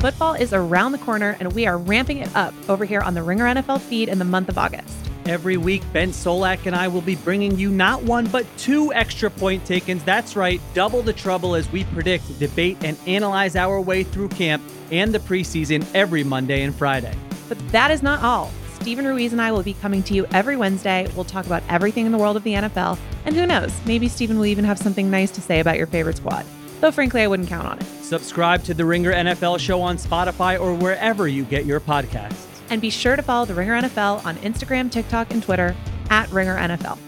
Football is around the corner, and we are ramping it up over here on the Ringer NFL feed in the month of August. Every week, Ben Solak and I will be bringing you not one, but two extra point takens. That's right, double the trouble as we predict, debate, and analyze our way through camp and the preseason every Monday and Friday. But that is not all. Steven Ruiz and I will be coming to you every Wednesday. We'll talk about everything in the world of the NFL. And who knows, maybe Steven will even have something nice to say about your favorite squad. Though, frankly, I wouldn't count on it. Subscribe to the Ringer NFL show on Spotify or wherever you get your podcasts. And be sure to follow the Ringer NFL on Instagram, TikTok, and Twitter at Ringer NFL.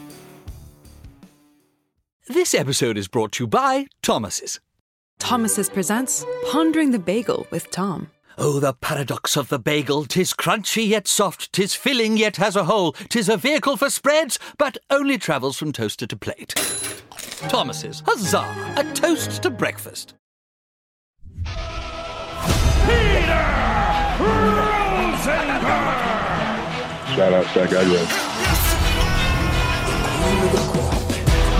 This episode is brought to you by Thomas's. Thomas's presents Pondering the Bagel with Tom. Oh, the paradox of the bagel! Tis crunchy yet soft, tis filling yet has a hole, tis a vehicle for spreads, but only travels from toaster to plate. Thomas's, huzzah! A toast to breakfast. Peter Shout out Stack Agro.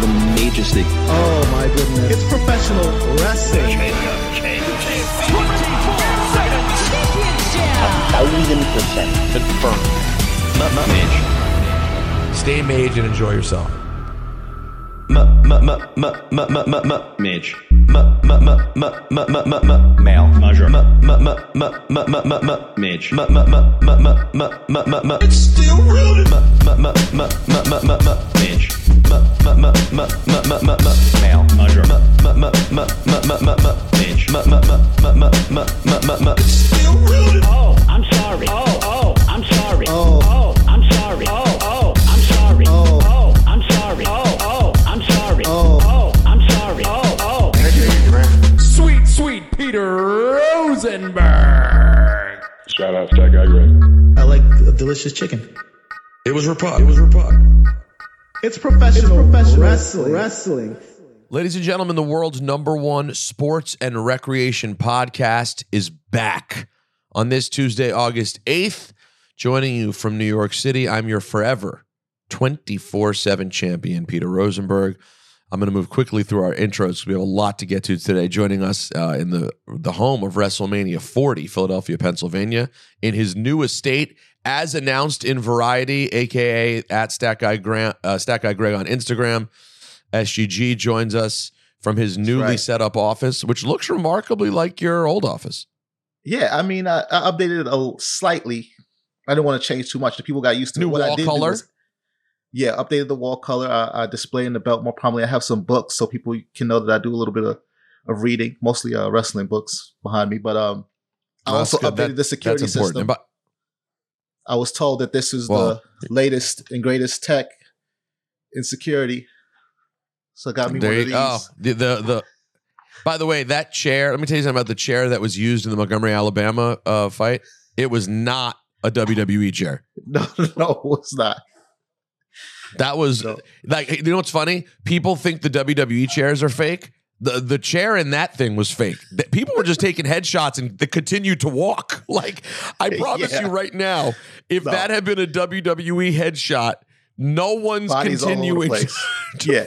The majesty. Oh my goodness. It's professional wrestling. thousand percent confirmed. Mage. Stay mage and enjoy yourself. Mage. Male. Major. Mage. It's still rooted. Mage. Male. Major. Mage. It's still rooted. Oh, I'm sorry. Oh, oh, I'm sorry. Oh. Shout out Stack Agro. I like a delicious chicken. It was Rapod. It was Rapod. It's professional, professional wrestling. wrestling. Ladies and gentlemen, the world's number one sports and recreation podcast is back on this Tuesday, August 8th. Joining you from New York City, I'm your forever 24 7 champion, Peter Rosenberg. I'm going to move quickly through our intros because we have a lot to get to today. Joining us uh, in the, the home of WrestleMania 40, Philadelphia, Pennsylvania, in his new estate, as announced in Variety, aka at Stack Guy Grant, uh, Stat Guy Greg on Instagram. SGG joins us from his newly right. set up office, which looks remarkably like your old office. Yeah, I mean, I, I updated it a slightly. I didn't want to change too much. The people got used to New. What I wall did color? was- yeah, updated the wall color. I, I display in the belt more prominently. I have some books so people can know that I do a little bit of, of reading, mostly uh, wrestling books behind me. But um, I also good. updated That- the security system. By- I was told that this is Well- the latest and greatest tech in security. So I got me one you, of these. oh, the, the the. By the way, that chair. Let me tell you something about the chair that was used in the Montgomery, Alabama uh, fight. It was not a WWE chair. No, no, it's not. That was No. like you know what's funny? People think the WWE chairs are fake. The the chair in that thing was fake. People were just taking headshots and they continued to walk. Like I promise Yeah. you right now, if No. that had been a WWE headshot, no one's Bodies all over the continuing. place. yeah,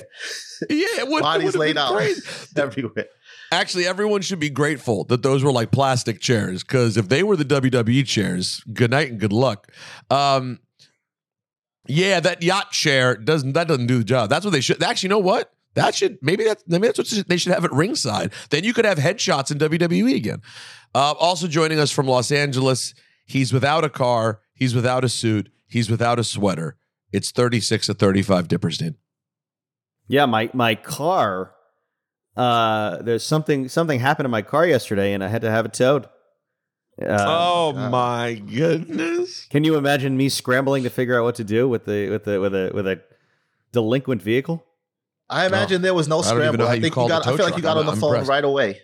yeah, it would, bodies it laid out crazy. everywhere. Actually, everyone should be grateful that those were like plastic chairs because if they were the WWE chairs, good night and good luck. Um, yeah, that yacht chair doesn't that doesn't do the job. That's what they should. Actually, you know what? That should maybe that maybe that's what they should have at ringside. Then you could have headshots in WWE again. Uh, also joining us from Los Angeles, he's without a car, he's without a suit, he's without a sweater. It's thirty six to thirty five Dipperstein. Yeah, my my car. Uh, there's something something happened to my car yesterday, and I had to have it towed. Uh, oh my goodness! Can you imagine me scrambling to figure out what to do with the with the with a with a delinquent vehicle? I imagine there was no I don't even scramble. know how I you think you called got. I tow feel like you got on I'm- the I'm phone impressed. right away.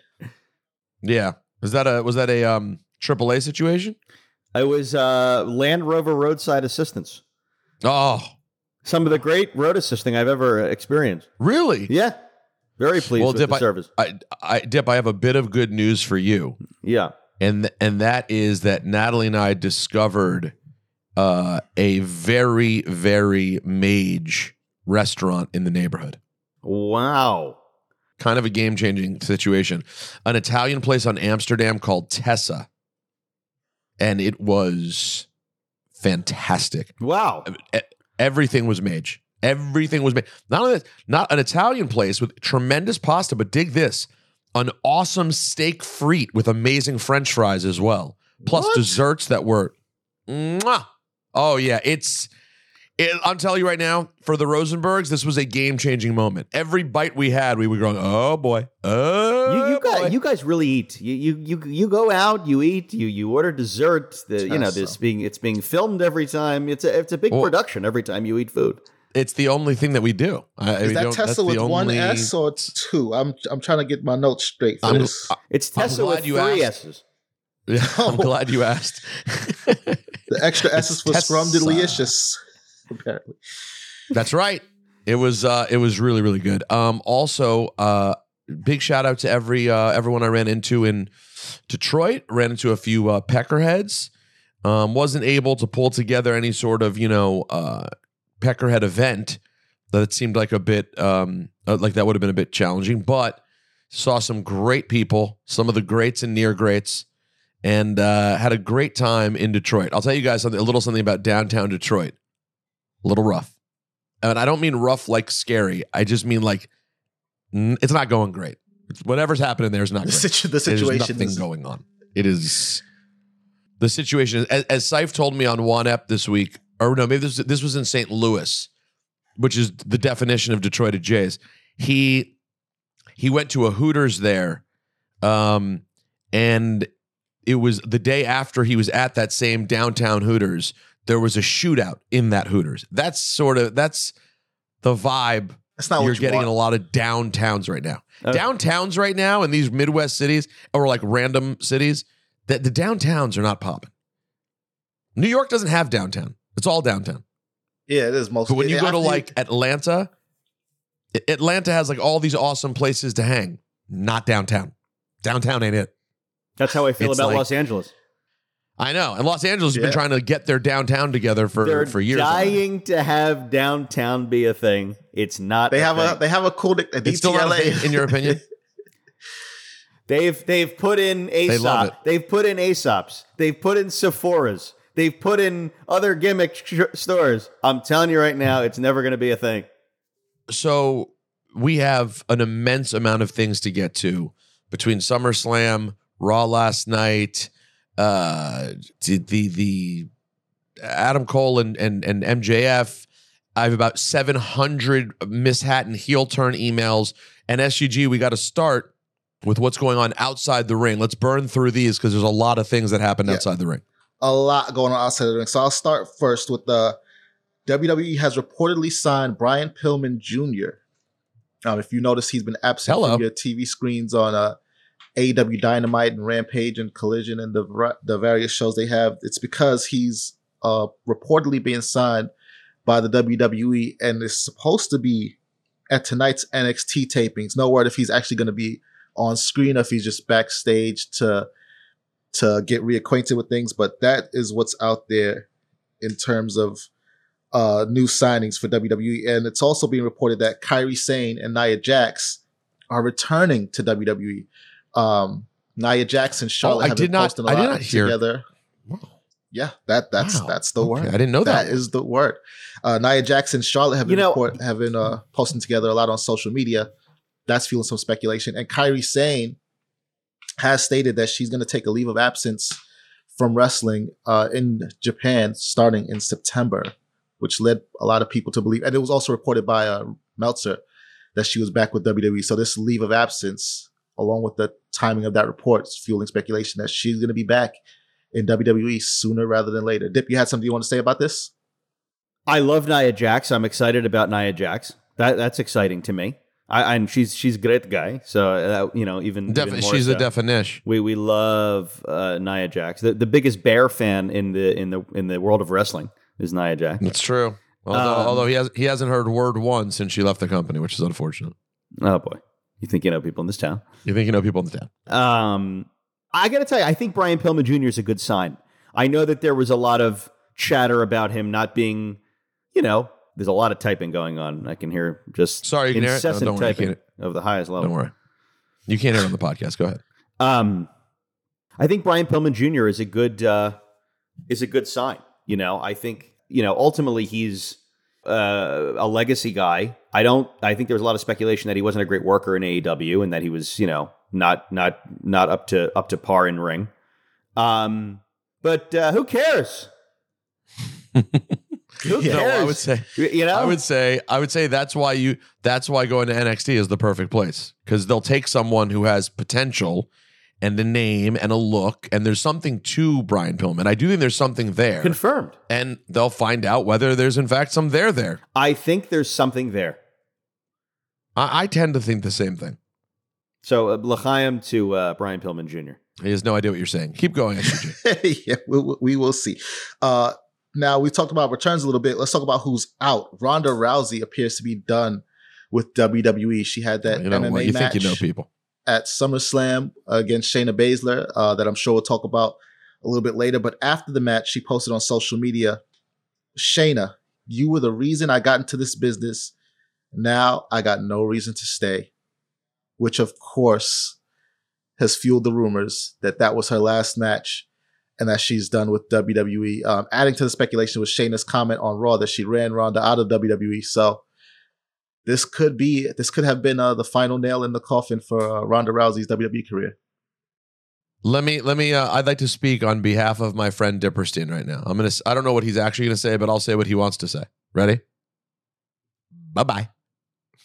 Yeah. Was that a was that a um AAA situation? I was uh, Land Rover roadside assistance. Oh, Some of the great road assisting I've ever experienced. really? Yeah, very pleased Well, with Dip, the I, service. I, I, Dip, I have a bit of good news for you, Yeah. And and that is that Natalie and I discovered uh, a very very mage restaurant in the neighborhood. Wow. Kind of a game changing situation. An Italian place on Amsterdam called Tessa. and it was fantastic. Wow. Everything was mage. Everything was made. Not only that, not an Italian place with tremendous pasta, but dig this: an awesome steak frite with amazing French fries as well, plus desserts that were, mwah. oh yeah, it's. It, I'm telling you right now, for the Rosenbergs, this was a game changing moment. Every bite we had, we were going, "Oh boy, oh You, you boy." guys, you guys really eat. You, you you you go out, you eat, you you order dessert. The you know this being it's being filmed every time. It's a it's a big Well- production every time you eat food. It's the only thing that we do. I, I Is that Tesla the with one only- S or it's two? I'm I'm trying to get my notes straight for I'm- this. It's I'm Tesla with glad you three asked. S's. Yeah, I'm glad you asked. the extra S's for Tesla. Scrum Delicious. Apparently, That's right. It was uh it was really really good. Um also uh big shout out to every uh everyone I ran into in Detroit. Ran into a few uh peckerheads. Um wasn't able to pull together any sort of, you know, uh peckerhead event that seemed like a bit um uh, like that would have been a bit challenging, but saw some great people, some of the greats and near greats and uh had a great time in Detroit. I'll tell you guys something a little something about downtown Detroit. A little rough and I don't mean rough like scary. I just mean like it's not going great. It's, whatever's happening there is not the, situ- the There's situation nothing is going on. It is the situation. As, as Seif told me on one ep this week, or no, maybe this this was in St. Louis, which is the definition of Detroit at Jays. He he went to a Hooters there, um, and it was the day after he was at that same downtown Hooters. There was a shootout in that Hooters. That's sort of that's the vibe That's not you're what you getting want. in a lot of downtowns right now. Okay. Downtowns right now in these Midwest cities or like random cities, that the downtowns are not popping. New York doesn't have downtown. It's all downtown. yeah, it is most. But when you yeah, go to after like Atlanta, Atlanta has like all these awesome places to hang. Not downtown. Downtown ain't it. That's how I feel It's about like- Los Angeles. I know. And Los Angeles has Yeah. been trying to get their downtown together for They're for years. dying to have downtown be a thing. It's not. they a have a they have a cool a It's still not a thing, in your opinion. They've they've put in love Aesop. They've put in Aesop's. They've put in Sephora's. They've put in other gimmick sh- stores. I'm telling you right now, it's never going to be a thing. so we have an immense amount of things to get to between SummerSlam, Raw last night, uh, the the, the Adam Cole and, and and MJF. I have about 700 Miss Hatton heel turn emails and SGG. We got to start with what's going on outside the ring. Let's burn through these because there's a lot of things that happen Yeah. outside the ring. A lot going on outside of the ring. So I'll start first with the WWE has reportedly signed Brian Pillman Jr. Um, if you notice, he's been absent Hello. from your TV screens on uh, AEW Dynamite and Rampage and Collision and the the various shows they have. It's because he's uh, reportedly being signed by the WWE and is supposed to be at tonight's NXT tapings. No word if he's actually going to be on screen or if he's just backstage to to get reacquainted with things. But that is what's out there in terms of uh, new signings for WWE. And it's also being reported that Kairi Sane and Nia Jax are returning to WWE. Um, Nia Jax and Charlotte Oh, I have did been not- posting a I did lot not hear- together. Yeah, that that's Wow. that's the Okay, word. I didn't know that That is the word. Uh, Nia Jax and Charlotte have been You been know- report, have been uh, posting together a lot on social media. That's fueling some speculation. And Kairi Sane has stated that she's going to take a leave of absence from wrestling uh, in Japan starting in September, which led a lot of people to believe. And it was also reported by uh, Meltzer that she was back with WWE. So this leave of absence, along with the timing of that report, is fueling speculation that she's going to be back in WWE sooner rather than later. Dip, you had something you want to say about this? I love Nia Jax. I'm excited about Nia Jax. That that's exciting to me. I, and she's she's a great guy. So uh, you know, even, Def- even she's so. a definition. We we love uh, Nia Jax. The, the biggest bear fan in the in the in the world of wrestling is Nia Jax. That's true. Although, Um, although he has he hasn't heard word one since she left the company, which is unfortunate. Oh boy, you think you know people in this town? You think you know people in the town? Um, I got to tell you, I think Brian Pillman Jr. is a good sign. I know that there was a lot of chatter about him not being, you know, there's a lot of typing going on. I can hear just Sorry, you can hear it? No, incessant don't worry, you typing can't- of the highest level. Don't worry. You can't hear it on the podcast. Go ahead. Um, I think Brian Pillman Jr. is a good uh, is a good sign. You know, I think you know ultimately he's uh, a legacy guy. I don't. I think there was a lot of speculation that he wasn't a great worker in AEW and that he was you know not not not up to up to par in ring. Um, but uh, who cares? Who You know, cares? I would say, you know, I would say, I would say that's why you, that's why going to NXT is the perfect place because they'll take someone who has potential and a name and a look, and there's something to Brian Pillman. I do think there's something there, confirmed. and they'll find out whether there's in fact some there there. I think there's something there. I, I tend to think the same thing. So uh, L'chaim to uh, Brian Pillman Jr. He has no idea what you're saying. Keep going, SUG. yeah, we, we- we will see. Uh, now we talked about returns a little bit. Let's talk about who's out. Ronda Rousey appears to be done with WWE. She had that you know MMA what? You match think you know people. at SummerSlam against Shayna Baszler uh, that I'm sure we'll talk about a little bit later. But after the match, she posted on social media, Shayna, you were the reason I got into this business. Now I got no reason to stay, which of course has fueled the rumors that that was her last match and that she's done with WWE. Um, adding to the speculation was Shayna's comment on Raw that she ran Ronda out of WWE. So this could be this could have been uh, the final nail in the coffin for uh, Ronda Rousey's WWE career. Let me let me. Uh, I'd like to speak on behalf of my friend Dipperstein right now. I'm gonna. I don't know what he's actually gonna say, but I'll say what he wants to say. Ready? Bye bye.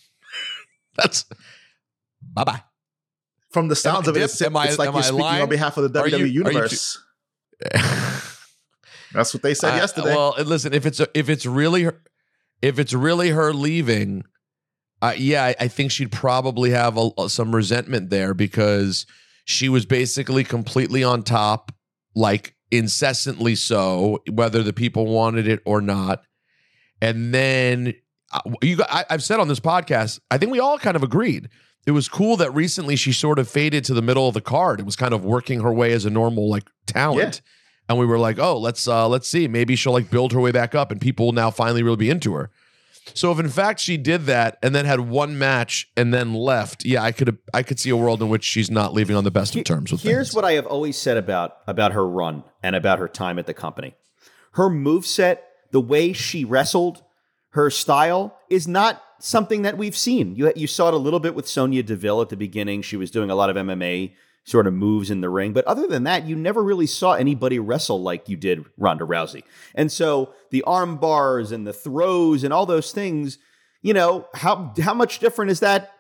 That's bye bye. From the sounds Am- of it, it's, am I- it's like you're I speaking lying? on behalf of the WWE you universe. That's what they said I- yesterday. Well, listen, if it's if it's really her, if it's really her leaving, uh, yeah, I, I think she'd probably have a, some resentment there because she was basically completely on top, like incessantly so, whether the people wanted it or not. And then uh, you, I, I've said on this podcast, I think we all kind of agreed. It was cool that recently she sort of faded to the middle of the card. It was kind of working her way as a normal like talent. And we were like, oh, let's uh let's see. Maybe she'll like build her way back up and people will now finally really be into her. So if in fact she did that and then had one match and then left, yeah, I could I could see a world in which she's not leaving on the best of terms with Here's fans. what I have always said about about her run and about her time at the company. Her moveset, the way she wrestled, her style is not something that we've seen. You you saw it a little bit with Sonya Deville at the beginning. She was doing a lot of MMA sort of moves in the ring, but other than that, you never really saw anybody wrestle like you did Ronda Rousey. And so the arm bars and the throws and all those things, you know, how how much different is that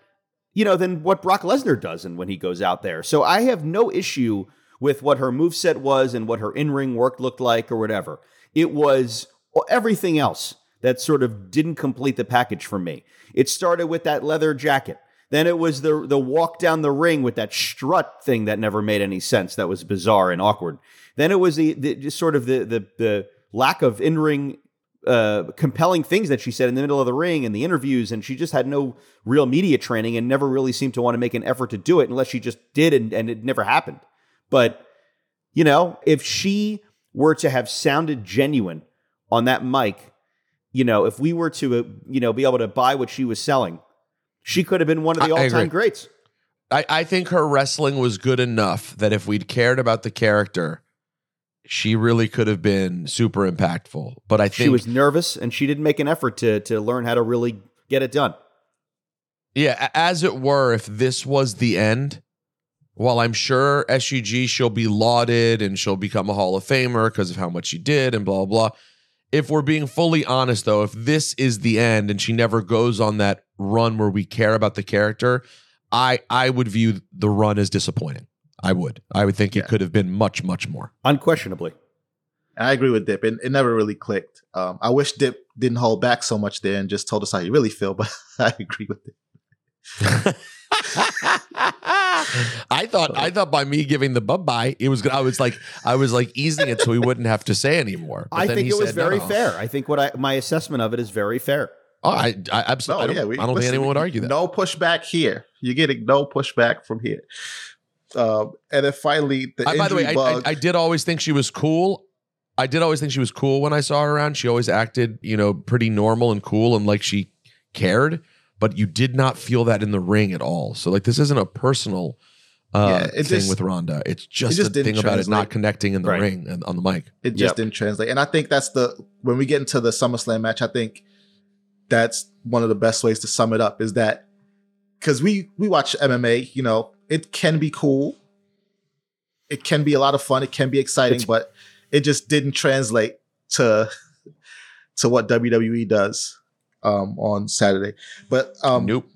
you know, than what Brock Lesnar does and when he goes out there. So I have no issue with what her move set was and what her in-ring work looked like or whatever. It was everything else that sort of didn't complete the package for me. It started with that leather jacket. Then it was the the walk down the ring with that strut thing that never made any sense. That was bizarre and awkward. Then it was the, the just sort of the the the lack of in ring uh, compelling things that she said in the middle of the ring and the interviews, and she just had no real media training and never really seemed to want to make an effort to do it unless she just did and, and it never happened. But, you know, if she were to have sounded genuine on that mic, you know, if we were to, uh, you know, be able to buy what she was selling, she could have been one of the all time greats. I, I think her wrestling was good enough that if we'd cared about the character, she really could have been super impactful. But I think She was nervous and she didn't make an effort to to learn how to really get it done. Yeah, as it were, if this was the end, while I'm sure SUG she'll be lauded and she'll become a Hall of Famer because of how much she did and blah blah. blah. If we're being fully honest though, if this is the end and she never goes on that run where we care about the character, I I would view the run as disappointing. I would. I would think it could have been much much more. Unquestionably. I agree with Dip. It, it never really clicked. Um, I wish Dip didn't hold back so much there and just told us how he really feel, but I agree with it. I thought I thought by me giving the bye bye, it was. I was like I was like easing it so he wouldn't have to say anymore. But I then think he it was said, no, very no. fair. I think what I my assessment of it is very fair. Oh, I, I absolutely. I don't, I don't think anyone would argue that. No pushback here. You're getting no pushback from here. Um, and then finally, the I, by the way, injury I, I. I did always think she was cool. I did always think she was cool when I saw her around. She always acted, you know, pretty normal and cool and like she cared. But you did not feel that in the ring at all. So like, this isn't a personal uh, Yeah, it thing just- with Ronda. It's just, just the didn't thing about it not connecting in the Right. ring and on the mic. It just Yep. didn't translate. And I think that's the when we get into the SummerSlam match, I think that's one of the best ways to sum it up is that because we we watch MMA, you know, it can be cool. It can be a lot of fun. It can be exciting, It's- but it just didn't translate to to what WWE does um, on Saturday. But um, nope.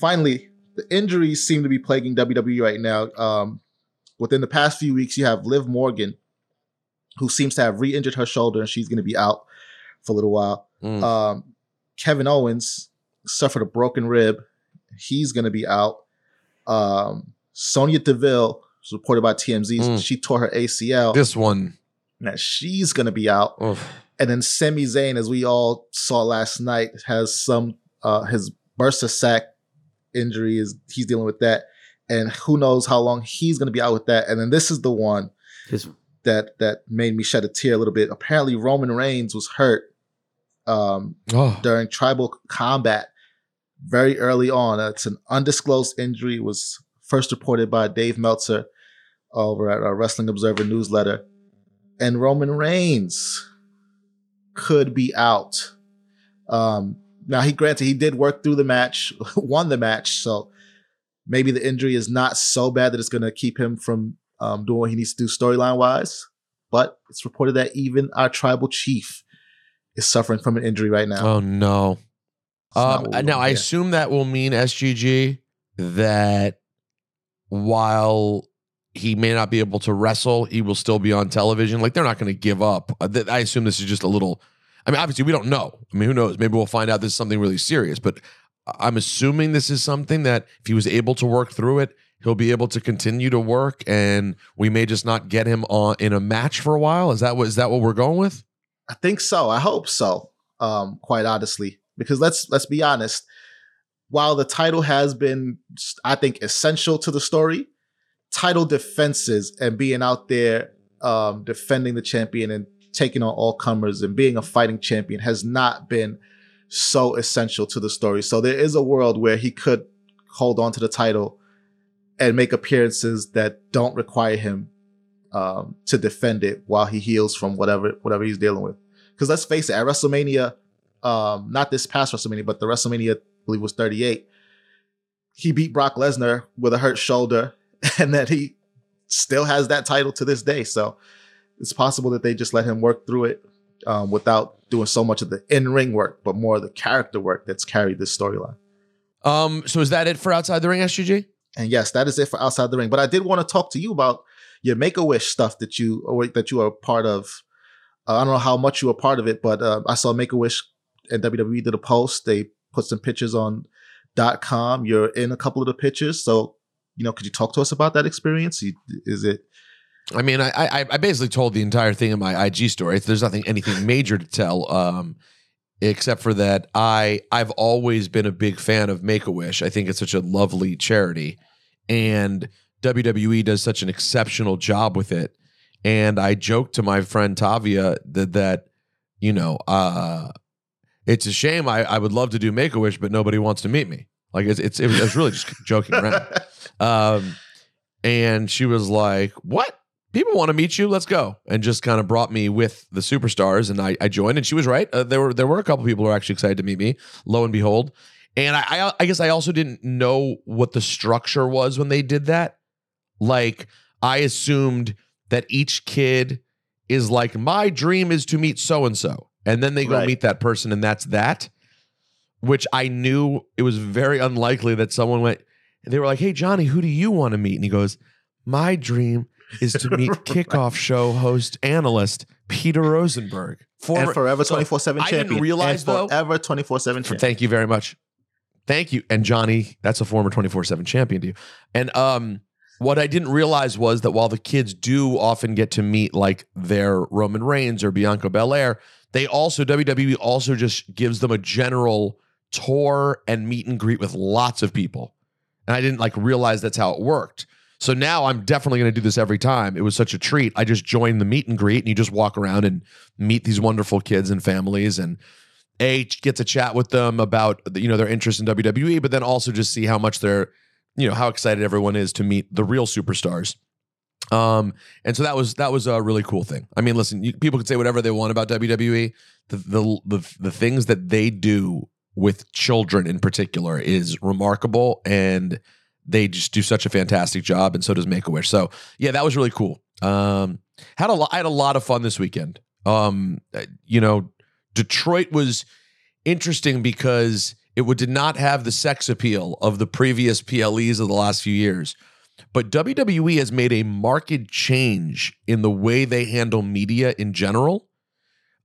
finally, the injuries seem to be plaguing WWE right now. Um, within the past few weeks, you have Liv Morgan, who seems to have re-injured her shoulder, and she's going to be out for a little while. Mm. Um, Kevin Owens suffered a broken rib; he's going to be out. Um, Sonya Deville, was reported by TMZ, Mm. she tore her ACL. This one. Now she's going to be out. oof. And then Sami Zayn, as we all saw last night, has some uh his bursa sac injury is he's dealing with that. And who knows how long he's gonna be out with that. And then this is the one His that that made me shed a tear a little bit. Apparently Roman Reigns was hurt um Oh, during tribal combat very early on. Uh, It's an undisclosed injury. It was first reported by Dave Meltzer over at our Wrestling Observer newsletter. And Roman Reigns could be out. Um, now he granted he did work through the match, won the match, so maybe the injury is not so bad that it's going to keep him from um, doing what he needs to do storyline wise. But it's reported that even our tribal chief is suffering from an injury right now. oh no. Um, now want I assume that will mean SGG that while he may not be able to wrestle, he will still be on television. Like they're not going to give up. Uh, I assume this is just a little. I mean, obviously we don't know. I mean, who knows? Maybe we'll find out this is something really serious. But I'm assuming this is something that if he was able to work through it, he'll be able to continue to work, and we may just not get him on in a match for a while. Is that what is that what we're going with? I think so. I hope so. Um, quite honestly, because let's let's be honest. While the title has been, I think, essential to the story, title defenses and being out there um, defending the champion and taking on all comers and being a fighting champion has not been so essential to the story. So there is a world where he could hold on to the title and make appearances that don't require him um, to defend it while he heals from whatever whatever he's dealing with. Because let's face it, at WrestleMania, um, not this past WrestleMania, but the WrestleMania, I believe was 38, he beat Brock Lesnar with a hurt shoulder, and that he still has that title to this day. So it's possible that they just let him work through it um, without doing so much of the in-ring work, but more of the character work that's carried this storyline. Um, so is that it for outside the ring, SGG? And yes, that is it for outside the ring. But I did want to talk to you about your Make a Wish stuff that you or that you are a part of. Uh, I don't know how much you were part of it, but uh, I saw Make a Wish and WWE did a post. They put some pictures on dot .com. You're in a couple of the pictures, so you know, could you talk to us about that experience? Is it I mean, I, I I basically told the entire thing in my IG story. There's nothing anything major to tell, um, except for that I I've always been a big fan of Make a Wish. I think it's such a lovely charity, and WWE does such an exceptional job with it. And I joked to my friend Tavia that that you know uh, it's a shame. I I would love to do Make a Wish, but nobody wants to meet me. Like it's it's it was, I was really just joking around. Um, and she was like, "What? People want to meet you? Let's go!" And just kind of brought me with the superstars, and I, I joined. And she was right. Uh, there were there were a couple people who were actually excited to meet me. Lo and behold, and I, I I guess I also didn't know what the structure was when they did that. Like I assumed that each kid is like, my dream is to meet so and so, and then they go Right. meet that person, and that's that. Which I knew it was very unlikely that someone went. They were like, "Hey Johnny, who do you want to meet?" And he goes, "My dream is to meet kickoff show host analyst Peter Rosenberg, former and forever So, twenty four seven I champion? didn't realize and forever twenty four seven champion. Thank you very much. Thank you. And Johnny, that's a former 24/7 champion to you. And um what I didn't realize was that while the kids do often get to meet like their Roman Reigns or Bianca Belair, they also WWE also just gives them a general tour and meet and greet with lots of people. And I didn't like realize that's how it worked. So now I'm definitely going to do this every time. It was such a treat. I just joined the meet and greet and you just walk around and meet these wonderful kids and families and a get to chat with them about you know their interest in WWE, but then also just see how much they're you know how excited everyone is to meet the real superstars. Um, and so that was that was a really cool thing. I mean, listen, you, people can say whatever they want about WWE. The, the the the things that they do with children in particular is remarkable, and they just do such a fantastic job. And so does Make a Wish. So yeah, that was really cool. Um, had a lot. I had a lot of fun this weekend. Um, uh, you know, Detroit was interesting because it would, did not have the sex appeal of the previous PLEs of the last few years. But WWE has made a marked change in the way they handle media in general.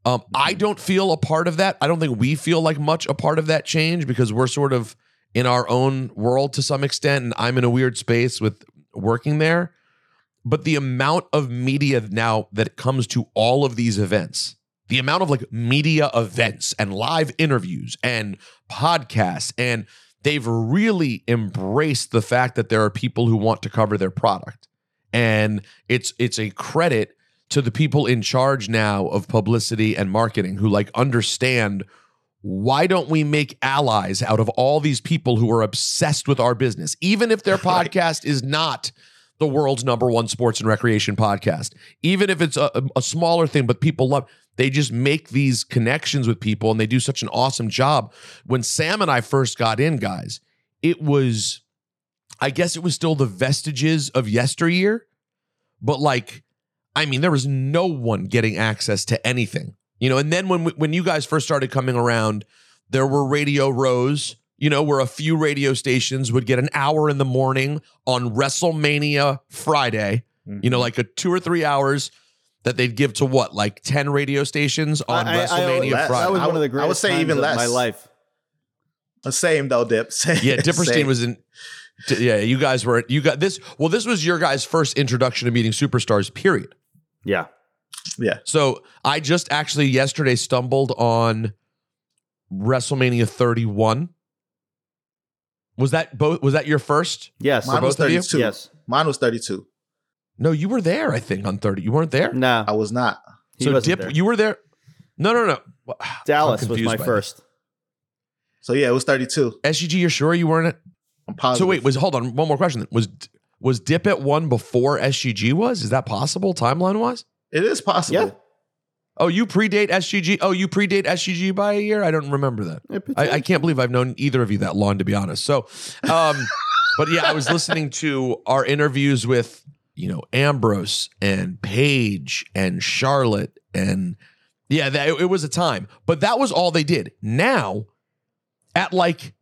Um, I don't feel a part of that. I don't think we feel like much a part of that change because we're sort of in our own world to some extent, and I'm in a weird space with working there. But the amount of media now that comes to all of these events, the amount of like media events and live interviews and podcasts, and they've really embraced the fact that there are people who want to cover their product. And it's it's a credit to the people in charge now of publicity and marketing who like understand why don't we make allies out of all these people who are obsessed with our business even if their podcast is not the world's number one sports and recreation podcast even if it's a, a smaller thing but people love they just make these connections with people and they do such an awesome job. When sam and i first got in guys it was i guess it was still the vestiges of yesteryear but like I mean, there was no one getting access to anything, you know. And then when when you guys first started coming around, there were radio rows, you know, where a few radio stations would get an hour in the morning on WrestleMania Friday, you know, mm-hmm. like a two or three hours that they'd give to what, like ten radio stations on I- I- WrestleMania Friday. that was I one of the would- I would say times even less. my life. The same though, Dip. Same, yeah, Dipperstein same. was in. Yeah, you guys were. You got this. Well, this was your guys' first introduction to meeting superstars. Period. Yeah. Yeah. So I just actually yesterday stumbled on WrestleMania 31. Was that both? Was that your first? Yes. Mine was both of you? 32. Yes. Mine was 32. No, you were there. I think on 30. You weren't there. No. I was not. He so wasn't Dip, there. you were there. No, no, no. Dallas was my by first. So yeah, it was 32. this. SGG, you're sure you weren't? At, I'm positive. so wait, was hold on. One more question. Was was Dip at one before SGG was? Is that possible timeline wise? it is possible. Yeah. Oh, you predate SGG. Oh, you predate SGG by a year. I don't remember that. I, I can't believe I've known either of you that long, to be honest. So, um, but yeah, I was listening to our interviews with you know Ambrose and Paige and Charlotte and yeah, that it, it was a time. But that was all they did. Now, at like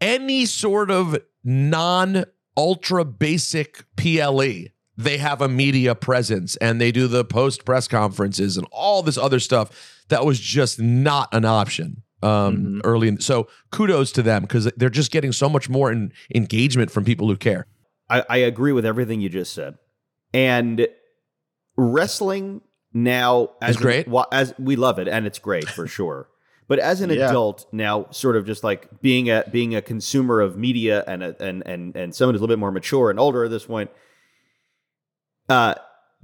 any sort of non ultra basic PLE, they have a media presence and they do the post press conferences and all this other stuff that was just not an option um early in so kudos to them because they're just getting so much more in, engagement from people who care I, I agree with everything you just said. And wrestling now as Is great. wa- as we love it and it's great for sure. But as an Yeah. adult now, sort of just like being a being a consumer of media and a, and and and someone who's a little bit more mature and older at this point, uh,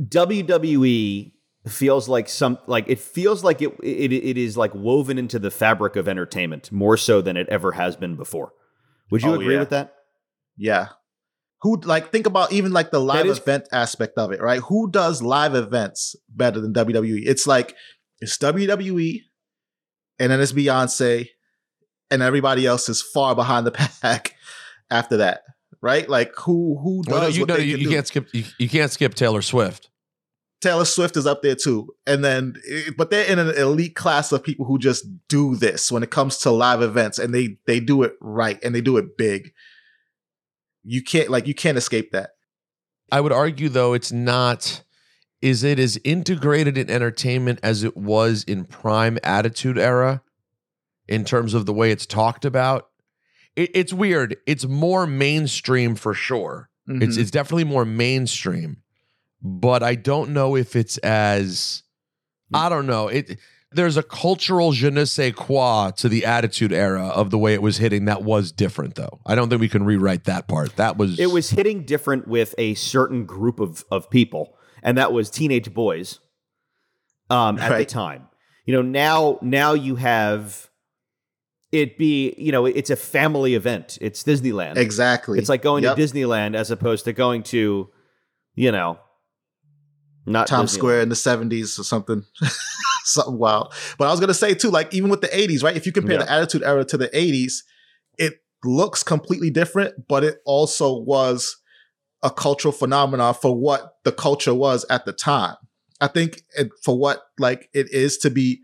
WWE feels like some like it feels like it, it it is like woven into the fabric of entertainment more so than it ever has been before. Would you Oh, agree yeah. with that? Yeah. Who like think about even like the live is- event aspect of it, right? Who does live events better than WWE? It's like it's WWE, and then it's Beyonce, and everybody else is far behind the pack after that, right? Like who who does Well, you, what no, they you, can you can't skip you, you can't skip taylor swift Taylor Swift is up there too, and then but they're in an elite class of people who just do this when it comes to live events, and they they do it right and they do it big. You can't like you can't escape that. I would argue, though, it's not. Is it as integrated in entertainment as it was in prime Attitude Era, in terms of the way it's talked about? It, it's weird. It's more mainstream for sure. It's Mhm. it's definitely more mainstream, but I don't know if it's as. I don't know. It there's a cultural je ne sais quoi to the Attitude Era of the way it was hitting. That was different, though. I don't think we can rewrite that part. That was It was hitting different with a certain group of of people, and that was teenage boys. Um, at the time, you know, now now you have it be you know it's a family event. It's Disneyland. Exactly. It's like going Yep. to Disneyland as opposed to going to, you know, not Times Square in the 70s or something. something wild. But I was gonna say too, like even with the 80s, right? If you compare Yeah. the Attitude Era to the 80s, it looks completely different, but it also was a cultural phenomenon for what the culture was at the time. I think it, for what like it is to be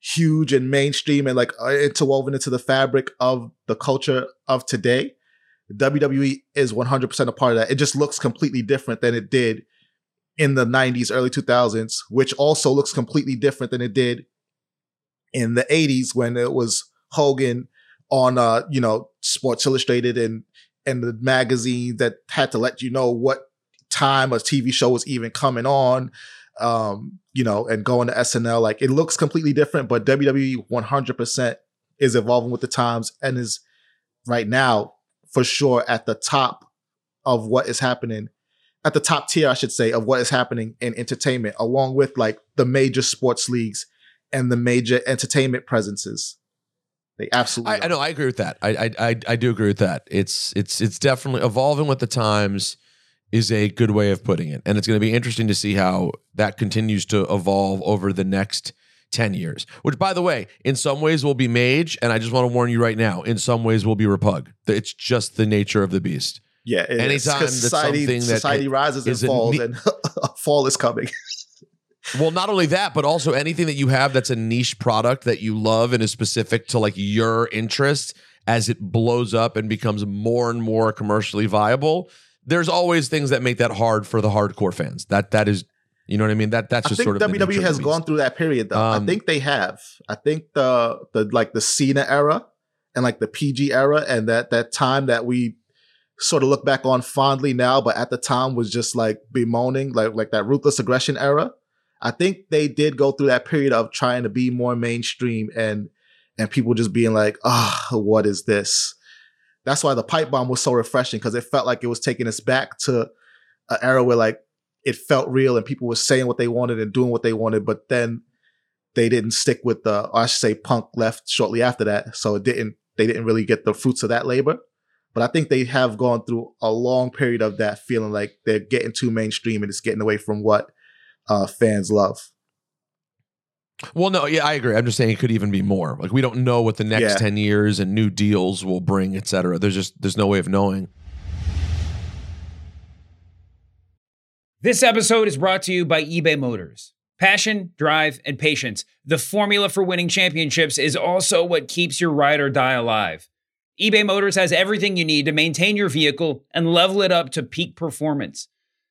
huge and mainstream and like uh, interwoven into the fabric of the culture of today, WWE is 100% a part of that. It just looks completely different than it did in the 90s, early 2000s, which also looks completely different than it did in the 80s when it was Hogan on uh, you know, Sports Illustrated and and the magazines that had to let you know what time a TV show was even coming on. Um, you know, and going to SNL, like it looks completely different, but WWE 100% is evolving with the times and is right now for sure at the top of what is happening at the top tier, I should say, of what is happening in entertainment, along with like the major sports leagues and the major entertainment presences. They absolutely. I, I know. I agree with that. I, I I I do agree with that. It's it's it's definitely evolving with the times is a good way of putting it, and it's going to be interesting to see how that continues to evolve over the next. 10 years, which by the way, in some ways will be Mage. And I just want to warn you right now, in some ways will be Repug. It's just the nature of the beast. Yeah. Anytime that society, something that society rises and falls, ne- and a fall is coming. Well, not only that, but also anything that you have that's a niche product that you love and is specific to like your interest as it blows up and becomes more and more commercially viable. There's always things that make that hard for the hardcore fans. That that is, you know what I mean? That that's I just think sort of WWE has gone through that period though. I Um, think they have. I think the the like the Cena era and like the PG era and that that time that we sort of look back on fondly now, but at the time was just like bemoaning, like like that ruthless aggression era. I think they did go through that period of trying to be more mainstream and and people just being like, ah, what is this? That's why the pipe bomb was so refreshing because it felt like it was taking us back to an era where like it felt real and people were saying what they wanted and doing what they wanted, but then they didn't stick with the I should say punk left shortly after that. So it didn't they didn't really get the fruits of that labor. But I think they have gone through a long period of that feeling like they're getting too mainstream and it's getting away from what uh, fans love. Well, no, yeah, I agree. I'm just saying it could even be more. Like we don't know what the next Yeah. 10 years and new deals will bring, et cetera. There's just there's no way of knowing. This episode is brought to you by eBay Motors. Passion, drive, and patience. The formula for winning championships is also what keeps your ride or die alive. eBay Motors has everything you need to maintain your vehicle and level it up to peak performance.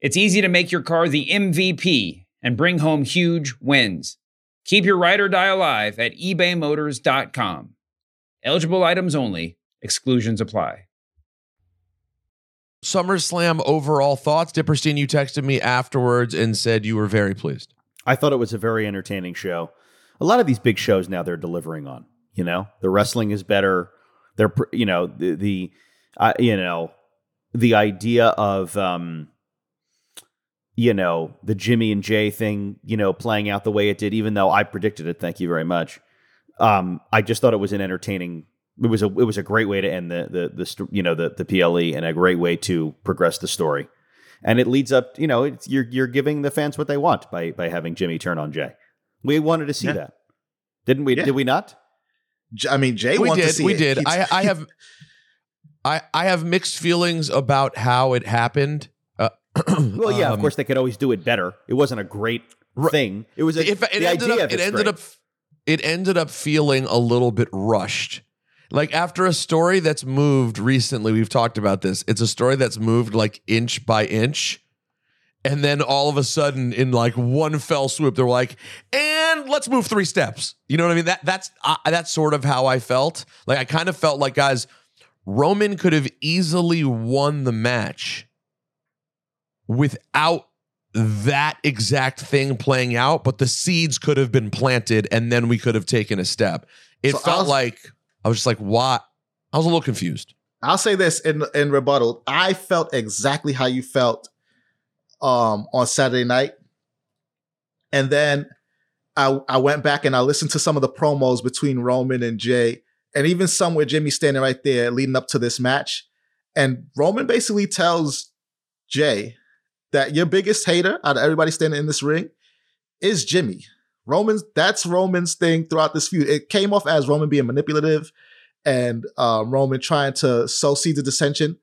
it's easy to make your car the MVP and bring home huge wins. Keep your ride or die alive at ebaymotors.com. Eligible items only, exclusions apply. SummerSlam overall thoughts. Dipperstein, you texted me afterwards and said you were very pleased. I thought it was a very entertaining show. A lot of these big shows now they're delivering on. You know, the wrestling is better. They're you know the the uh, you know the idea of um you know the Jimmy and Jey thing you know playing out the way it did, even though I predicted it. Thank you very much. Um, I just thought it was an entertaining. It was a it was a great way to end the the the you know the the PLE and a great way to progress the story and it leads up. You know, it's, you're you're giving the fans what they want by by having Jimmy turn on Jey. We wanted to see Yeah. that, didn't we? Yeah. Did we not? I mean, Jey we did. to see we it. did. He's- I, I have, I, I have mixed feelings about how it happened. Well, yeah, of um, course they could always do it better. It wasn't a great Right. thing. It was a, If it the ended idea up, it ended great. up, it ended up feeling a little bit rushed. Like after a story that's moved recently, we've talked about this. It's a story that's moved like inch by inch, And then all of a sudden, in like one fell swoop, they're like, "And let's move three steps." You know what I mean? That that's uh, that's sort of how I felt. Like I kind of felt like, guys, Roman could have easily won the match without that exact thing playing out, but the seeds could have been planted, and then we could have taken a step. It So felt was- like I was just like, "What?" I was a little confused. I'll say this in in rebuttal. I felt exactly how you felt um on Saturday night. And then I I went back and I listened to some of the promos between Roman and Jey, and even some where Jimmy's standing right there leading up to this match. And Roman basically tells Jey that your biggest hater out of everybody standing in this ring is Jimmy. Roman's that's Roman's thing throughout this feud. It came off as Roman being manipulative and uh, Roman trying to sow seeds of dissension.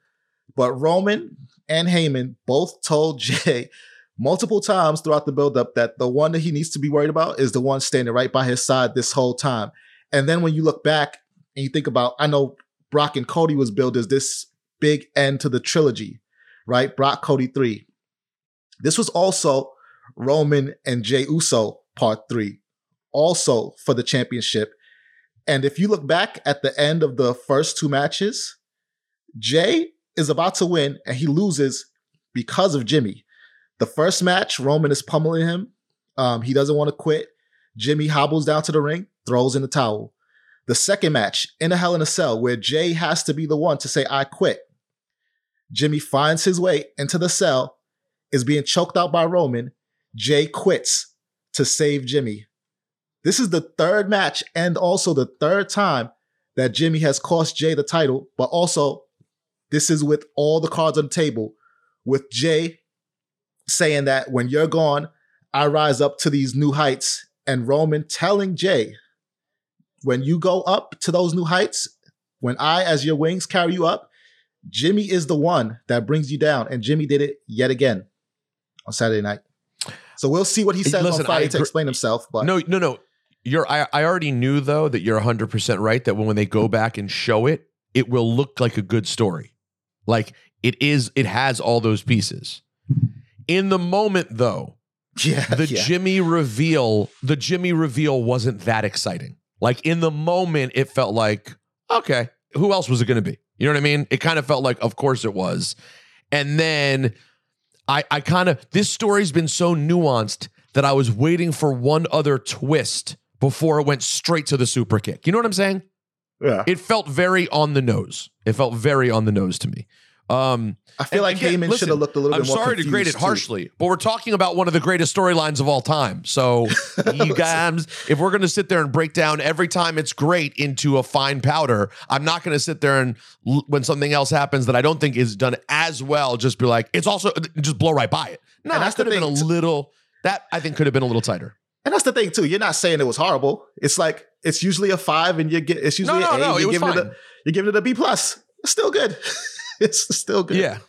But Roman and Heyman both told Jey multiple times throughout the buildup that the one that he needs to be worried about is the one standing right by his side this whole time. And then when you look back and you think about, I know Brock and Cody was billed as this big end to the trilogy, right? Brock Cody 3. This was also Roman and Jey Uso part 3, also for the championship. And if you look back at the end of the first two matches, Jey is about to win and he loses because of Jimmy. The first match, Roman is pummeling him. Um, he doesn't want to quit. Jimmy hobbles down to the ring, throws in the towel. The second match, in a Hell in a Cell, where Jey has to be the one to say, I quit. Jimmy finds his way into the cell, is being choked out by Roman. Jey quits to save Jimmy. This is the third match and also the third time that Jimmy has cost Jey the title, but also this is with all the cards on the table, with Jey saying that when you're gone, I rise up to these new heights, and Roman telling Jey, when you go up to those new heights, when I, as your wings, carry you up, Jimmy is the one that brings you down, and Jimmy did it yet again on Saturday night. So we'll see what he says Listen, on Friday to explain himself. But No, no, no. You're I, I already knew though that you're 100% right that when, when they go back and show it, it will look like a good story. Like it is it has all those pieces. In the moment though, yeah, the yeah. Jimmy reveal, the Jimmy reveal wasn't that exciting. Like in the moment it felt like okay, who else was it going to be? You know what I mean? It kind of felt like of course it was. And then I I kind of this story's been so nuanced that I was waiting for one other twist before it went straight to the super kick. You know what I'm saying? Yeah. It felt very on the nose. It felt very on the nose to me. Um, I feel like Heyman should have looked a little I'm bit more sorry to grade it too. harshly, but we're talking about one of the greatest storylines of all time. So, you guys, if we're going to sit there and break down every time it's great into a fine powder, I'm not going to sit there and when something else happens that I don't think is done as well, just be like, it's also just blow right by it. No, And that that's the could have been a little. That I think could have been a little tighter. And that's the thing too. You're not saying it was horrible. It's like it's usually a five, and you get it's usually No, no, an A. no, it you're was giving a you're giving it a B plus. It's still good. it's still good. Yeah.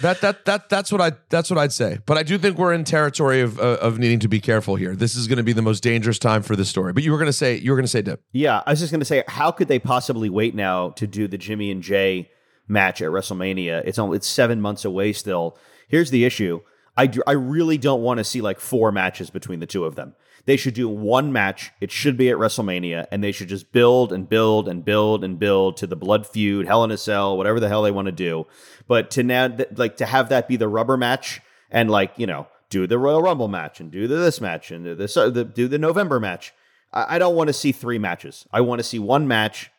That that that that's what I that's what I'd say. But I do think we're in territory of uh, of needing to be careful here. This is going to be the most dangerous time for this story. But you were going to say you were going to say Dip. Yeah, I was just going to say, how could they possibly wait now to do the Jimmy and Jey match at WrestleMania? It's only it's seven months away still. Here's the issue: I do, I really don't want to see like four matches between the two of them. They should do one match. It should be at WrestleMania, and they should just build and build and build and build to the blood feud, Hell in a Cell, whatever the hell they want to do. But to now, th- like to have that be the rubber match, and like you know, do the Royal Rumble match and do the this match and do this uh, the, do the November match. I, I don't want to see three matches. I want to see one match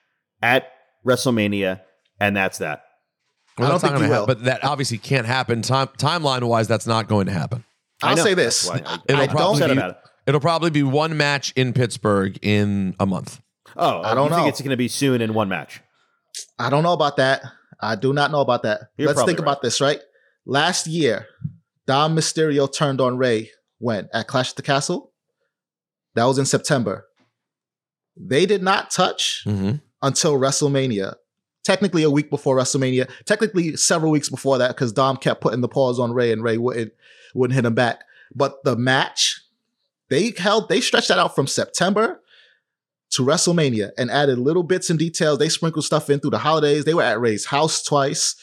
at WrestleMania, and that's that. Well, I don't think you hap- will. But that obviously can't happen. Time timeline wise, that's not going to happen. I I'll know. say this. That's why I- It'll I probably upset be, about it. It'll probably be one match in Pittsburgh in a month. Oh, I don't you think know. it's going to be soon in one match. I don't know about that. I do not know about that. You're Let's probably think about this, right? Last year, Dom Mysterio turned on Rey when at Clash at the Castle. That was in September. They did not touch Mm-hmm. until WrestleMania. Technically, a week before WrestleMania. Technically, several weeks before that, because Dom kept putting the pause on Rey, and Rey wouldn't wouldn't hit him back. But the match, they held, they stretched that out from September to WrestleMania and added little bits and details. They sprinkled stuff in through the holidays. They were at Rey's house twice.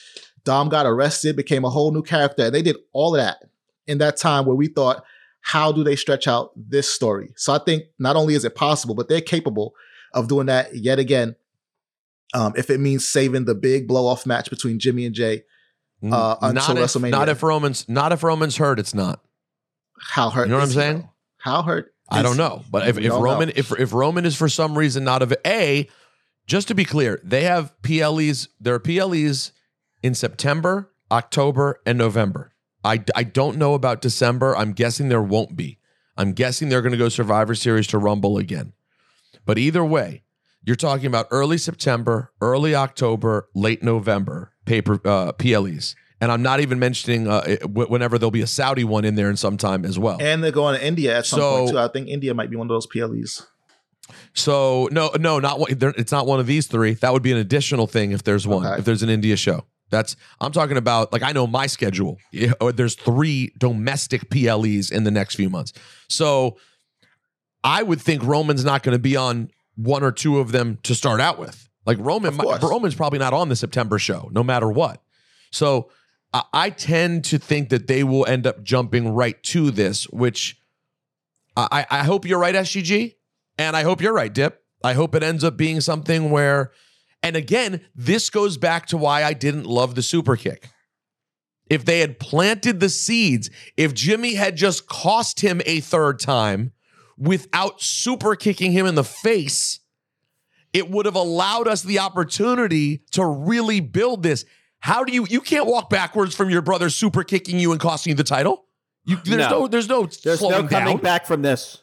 Dom got arrested, became a whole new character. And they did all of that in that time where we thought, how do they stretch out this story? So I think not only is it possible, but they're capable of doing that yet again. Um, if it means saving the big blow off match between Jimmy and Jey uh, until not if, WrestleMania. not if Roman's not if Roman's hurt, it's not. how hurt? You know what I'm saying? though? How hurt? I don't know, but if, if don't know. Roman if if Roman is for some reason not of a just to be clear, they have PLEs. There are PLEs in September, October, and November. I I don't know about December. I'm guessing there won't be. I'm guessing they're going to go Survivor Series to Rumble again. But either way, you're talking about early September, early October, late November paper uh, PLEs. And I'm not even mentioning uh, whenever there'll be a Saudi one in there in some time as well. And they're going to India at some point too. I think India might be one of those PLEs. So no, no, not one. It's not one of these three. That would be an additional thing if there's one. Okay. If there's an India show, that's I'm talking about. Like I know my schedule. Or There's three domestic PLEs in the next few months. So I would think Roman's not going to be on one or two of them to start out with. Like Roman, Roman's probably not on the September show, no matter what. So I, tend to think that they will end up jumping right to this, which I, I hope you're right, SGG. And I hope you're right, Dip. I hope it ends up being something where, and again, this goes back to why I didn't love the super kick. If they had planted the seeds, if Jimmy had just cost him a third time without super kicking him in the face, it would have allowed us the opportunity to really build this. How do you you can't walk backwards from your brother super kicking you and costing you the title? You, there's no, No. there's no There's no coming down. back from this.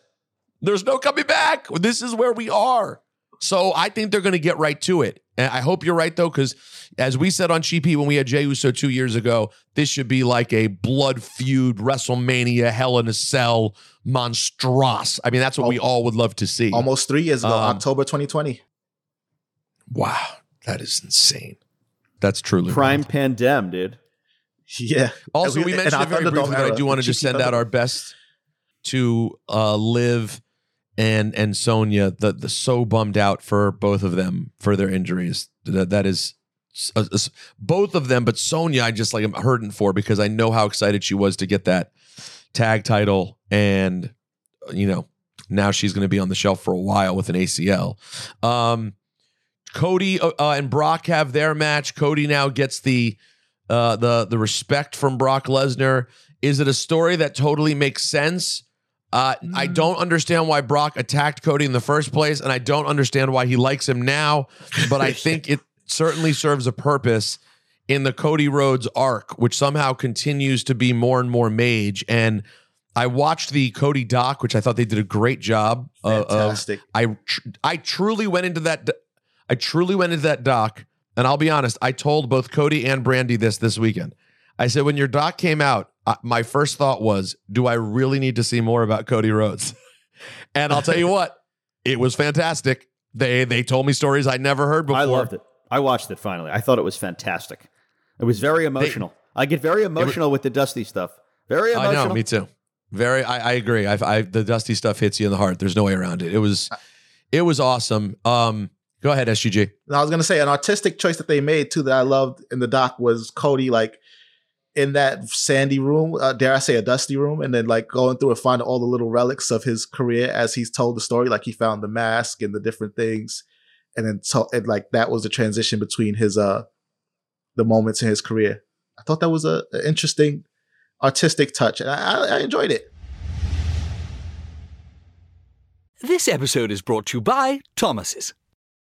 There's no coming back. This is where we are. So I think they're going to get right to it. And I hope you're right, though, because as we said on GP when we had Jey Uso two years ago, this should be like a blood feud, WrestleMania, Hell in a Cell, monstrous. I mean, that's what we all would love to see. Almost three years ago, Um, October 2020. Wow, that is insane. That's truly Prime pandem, dude. Yeah. Also, And we mentioned our it very Thunderdome briefly, but I do want to just send out our best to uh, Liv and and Sonya. The the so bummed out for both of them for their injuries. That that is s- uh, both of them, but Sonya, I just like I'm hurting for because I know how excited she was to get that tag title, and you know now she's going to be on the shelf for a while with an ACL. Um, Cody uh, uh, and Brock have their match. Cody now gets the uh, the the respect from Brock Lesnar. Is it a story that totally makes sense? Uh, I don't understand why Brock attacked Cody in the first place, and I don't understand why he likes him now. But I think it certainly serves a purpose in the Cody Rhodes arc, which somehow continues to be more and more mage. And I watched the Cody doc, which I thought they did a great job of Fantastic. I tr- I truly went into that. I truly went into that doc, and I'll be honest. I told both Cody and Brandi this this weekend. I said when your doc came out, uh, my first thought was, do I really need to see more about Cody Rhodes? and I'll tell you what, it was fantastic. They they told me stories I never heard before. I loved it. I watched it finally. I thought it was fantastic. It was very emotional. I get very emotional with the Dusty stuff. Very emotional. I know, me too. Very, I, I agree. I've, I the dusty stuff hits you in the heart. There's no way around it. It was, it was awesome. Um, go ahead, SGG. And I was gonna say an artistic choice that they made too that I loved in the doc was Cody like in that sandy room, uh, dare I say a dusty room, and then like going through and finding all the little relics of his career as he's told the story. Like he found the mask and the different things, and then so and like that was the transition between his uh the moments in his career. I thought that was a, a interesting artistic touch, and I, I, I enjoyed it. This episode is brought to you by Thomas's.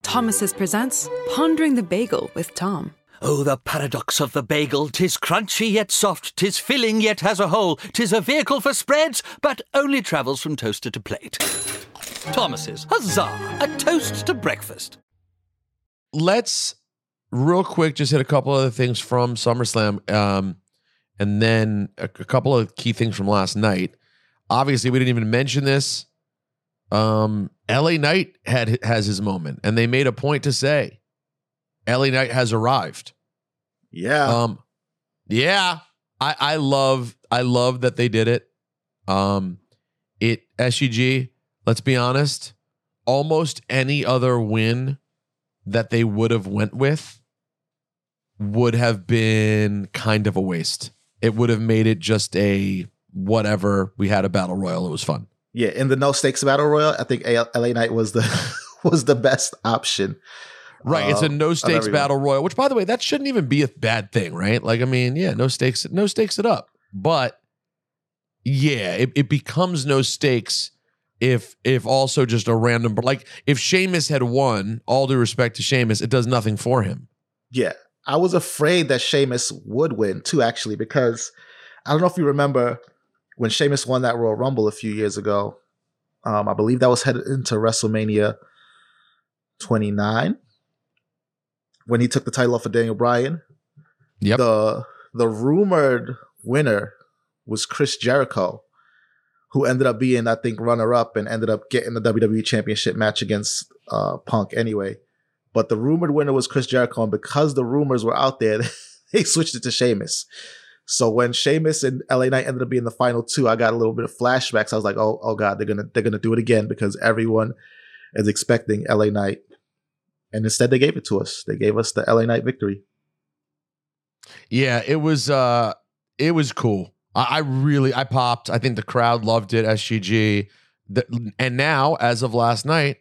Thomas's presents Pondering the Bagel with Tom. Oh, the paradox of the bagel! Tis crunchy yet soft, tis filling yet has a hole, tis a vehicle for spreads, but only travels from toaster to plate. Thomas's, huzzah! A toast to breakfast. let's real quick just hit a couple other things from SummerSlam, um, and then a, a couple of key things from last night. Obviously, we didn't even mention this. Um, LA Knight had has his moment, and they made a point to say, "LA Knight has arrived." Yeah, Um, yeah, I I love I love that they did it. Um, it SUG. Let's be honest. Almost any other win that they would have went with would have been kind of a waste. It would have made it just a whatever. We had a battle royal. It was fun. Yeah, in the no stakes battle royal, I think LA Knight was the was the best option. Right. it's a um, no stakes battle royal, which by the way, that shouldn't even be a bad thing, right? Like, I mean, yeah, no stakes, no stakes it up. But yeah, it, it becomes no stakes if if also just a random like if Sheamus had won, all due respect to Sheamus, it does nothing for him. Yeah, I was afraid that Sheamus would win too, actually, because I don't know if you remember when Sheamus won that Royal Rumble a few years ago. Um, I believe that was headed into WrestleMania 29 when he took the title off of Daniel Bryan. Yep. The the rumored winner was Chris Jericho, who ended up being, I think, runner up and ended up getting the WWE Championship match against uh, Punk anyway. But the rumored winner was Chris Jericho, and because the rumors were out there, they switched it to Sheamus. So when Sheamus and LA Knight ended up being the final two, I got a little bit of flashbacks. I was like, oh, oh God, they're gonna they're gonna do it again because everyone is expecting LA Knight. And instead they gave it to us. They gave us the LA Knight victory. Yeah, it was uh it was cool. I, I really I popped. I think the crowd loved it, SGG. The, and now, as of last night,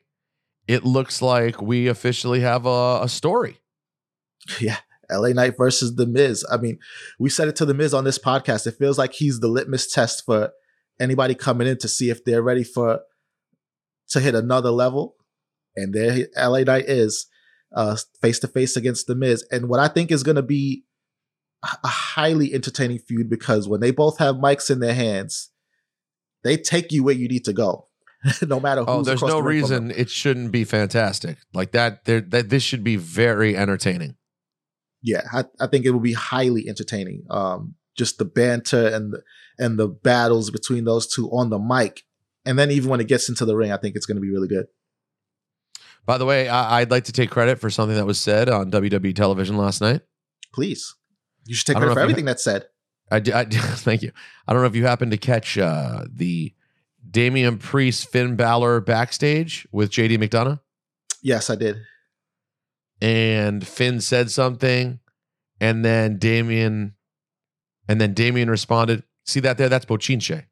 it looks like we officially have a, a story. Yeah. LA Knight versus The Miz. I mean, we said it to The Miz on this podcast. It feels like he's the litmus test for anybody coming in to see if they're ready for to hit another level. And there LA Knight is face to face against The Miz. And what I think is going to be a highly entertaining feud because when they both have mics in their hands, they take you where you need to go. no matter oh, who's Oh, there's no the reason it shouldn't be fantastic. Like that there that this should be very entertaining. Yeah, I, I think it will be highly entertaining. Um, just the banter and the, and the battles between those two on the mic, and then even when it gets into the ring, I think it's going to be really good. By the way, I, I'd like to take credit for something that was said on WWE television last night. Please, you should take credit for know if you everything that's said. I, I thank you. I don't know if you happened to catch uh, the Damian Priest Finn Balor backstage with JD McDonagh, Yes, I did. And Finn said something, and then Damian, and then Damian responded, "See that there? That's Bochinche.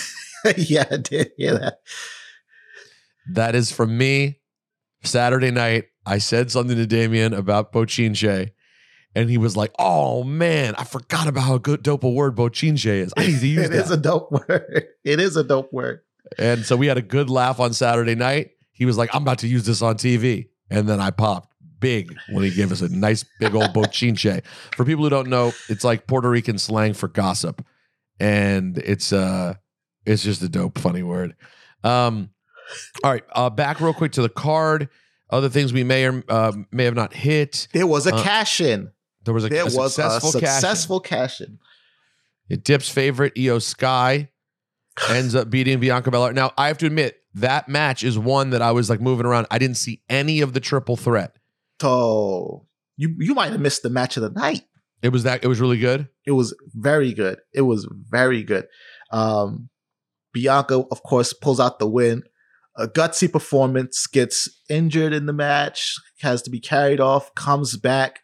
yeah, I did hear that. That is from me. Saturday night, I said something to Damian about Bochinche." And he was like, "Oh man, I forgot about how good dope a word bochinche is. I need to use It that." is a dope word. It is a dope word. And so we had a good laugh on Saturday night. He was like, I'm about to use this on TV. And then I popped big when he gave us a nice big old bochinche. For people who don't know, it's like Puerto Rican slang for gossip. And it's uh it's just a dope, funny word. Um, all right, uh back real quick to the card. Other things we may or uh, may have not hit. There was a Uh, cash in. There was a, There a was successful, a successful cash in. It dips favorite Iyo Sky ends up beating Bianca Belair. Now I have to admit that match is one that I was like moving around. I didn't see any of the triple threat. So you you might have missed the match of the night. It was that it was really good. It was very good. It was very good. Um, Bianca, of course, pulls out the win. A gutsy performance, gets injured in the match, has to be carried off, comes back,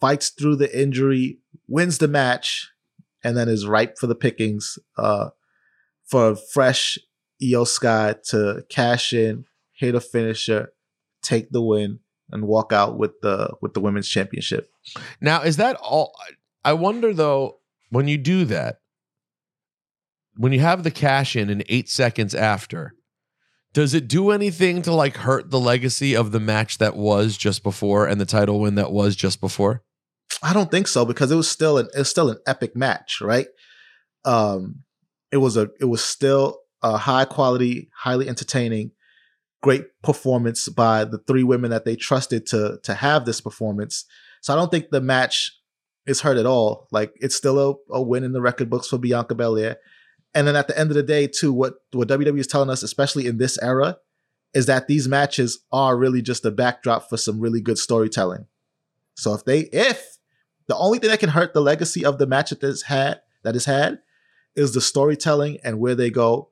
fights through the injury, wins the match, and then is ripe for the pickings uh, for a fresh Iyo Sky to cash in, hit a finisher, take the win, and walk out with the with the women's championship. Now is that all? I wonder though when you do that, when you have the cash in in eight seconds after, does it do anything to like hurt the legacy of the match that was just before and the title win that was just before? I don't think so because it was still an it's still an epic match, right? Um, it was a it was still a high quality, highly entertaining, great performance by the three women that they trusted to to have this performance. So I don't think the match is hurt at all. Like it's still a, a win in the record books for Bianca Belair. And then at the end of the day, too, what what WWE is telling us, especially in this era, is that these matches are really just a backdrop for some really good storytelling. So if they if the only thing that can hurt the legacy of the match that is had that is had is the storytelling and where they go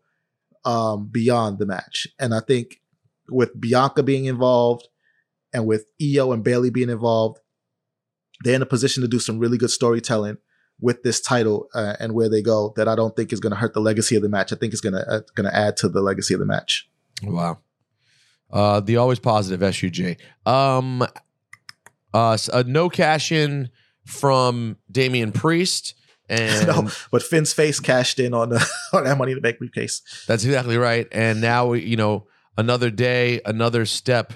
um, beyond the match. And I think with Bianca being involved and with Iyo and Bayley being involved, they're in a position to do some really good storytelling with this title uh, and where they go that I don't think is going to hurt the legacy of the match. I think it's going to uh, going to add to the legacy of the match. Wow. Uh, the always positive SUG. Um, uh, a no cash in from Damian Priest. And no, but Finn's face cashed in on the on that money to make briefcase. That's exactly right. And now, we- you know, another day, another step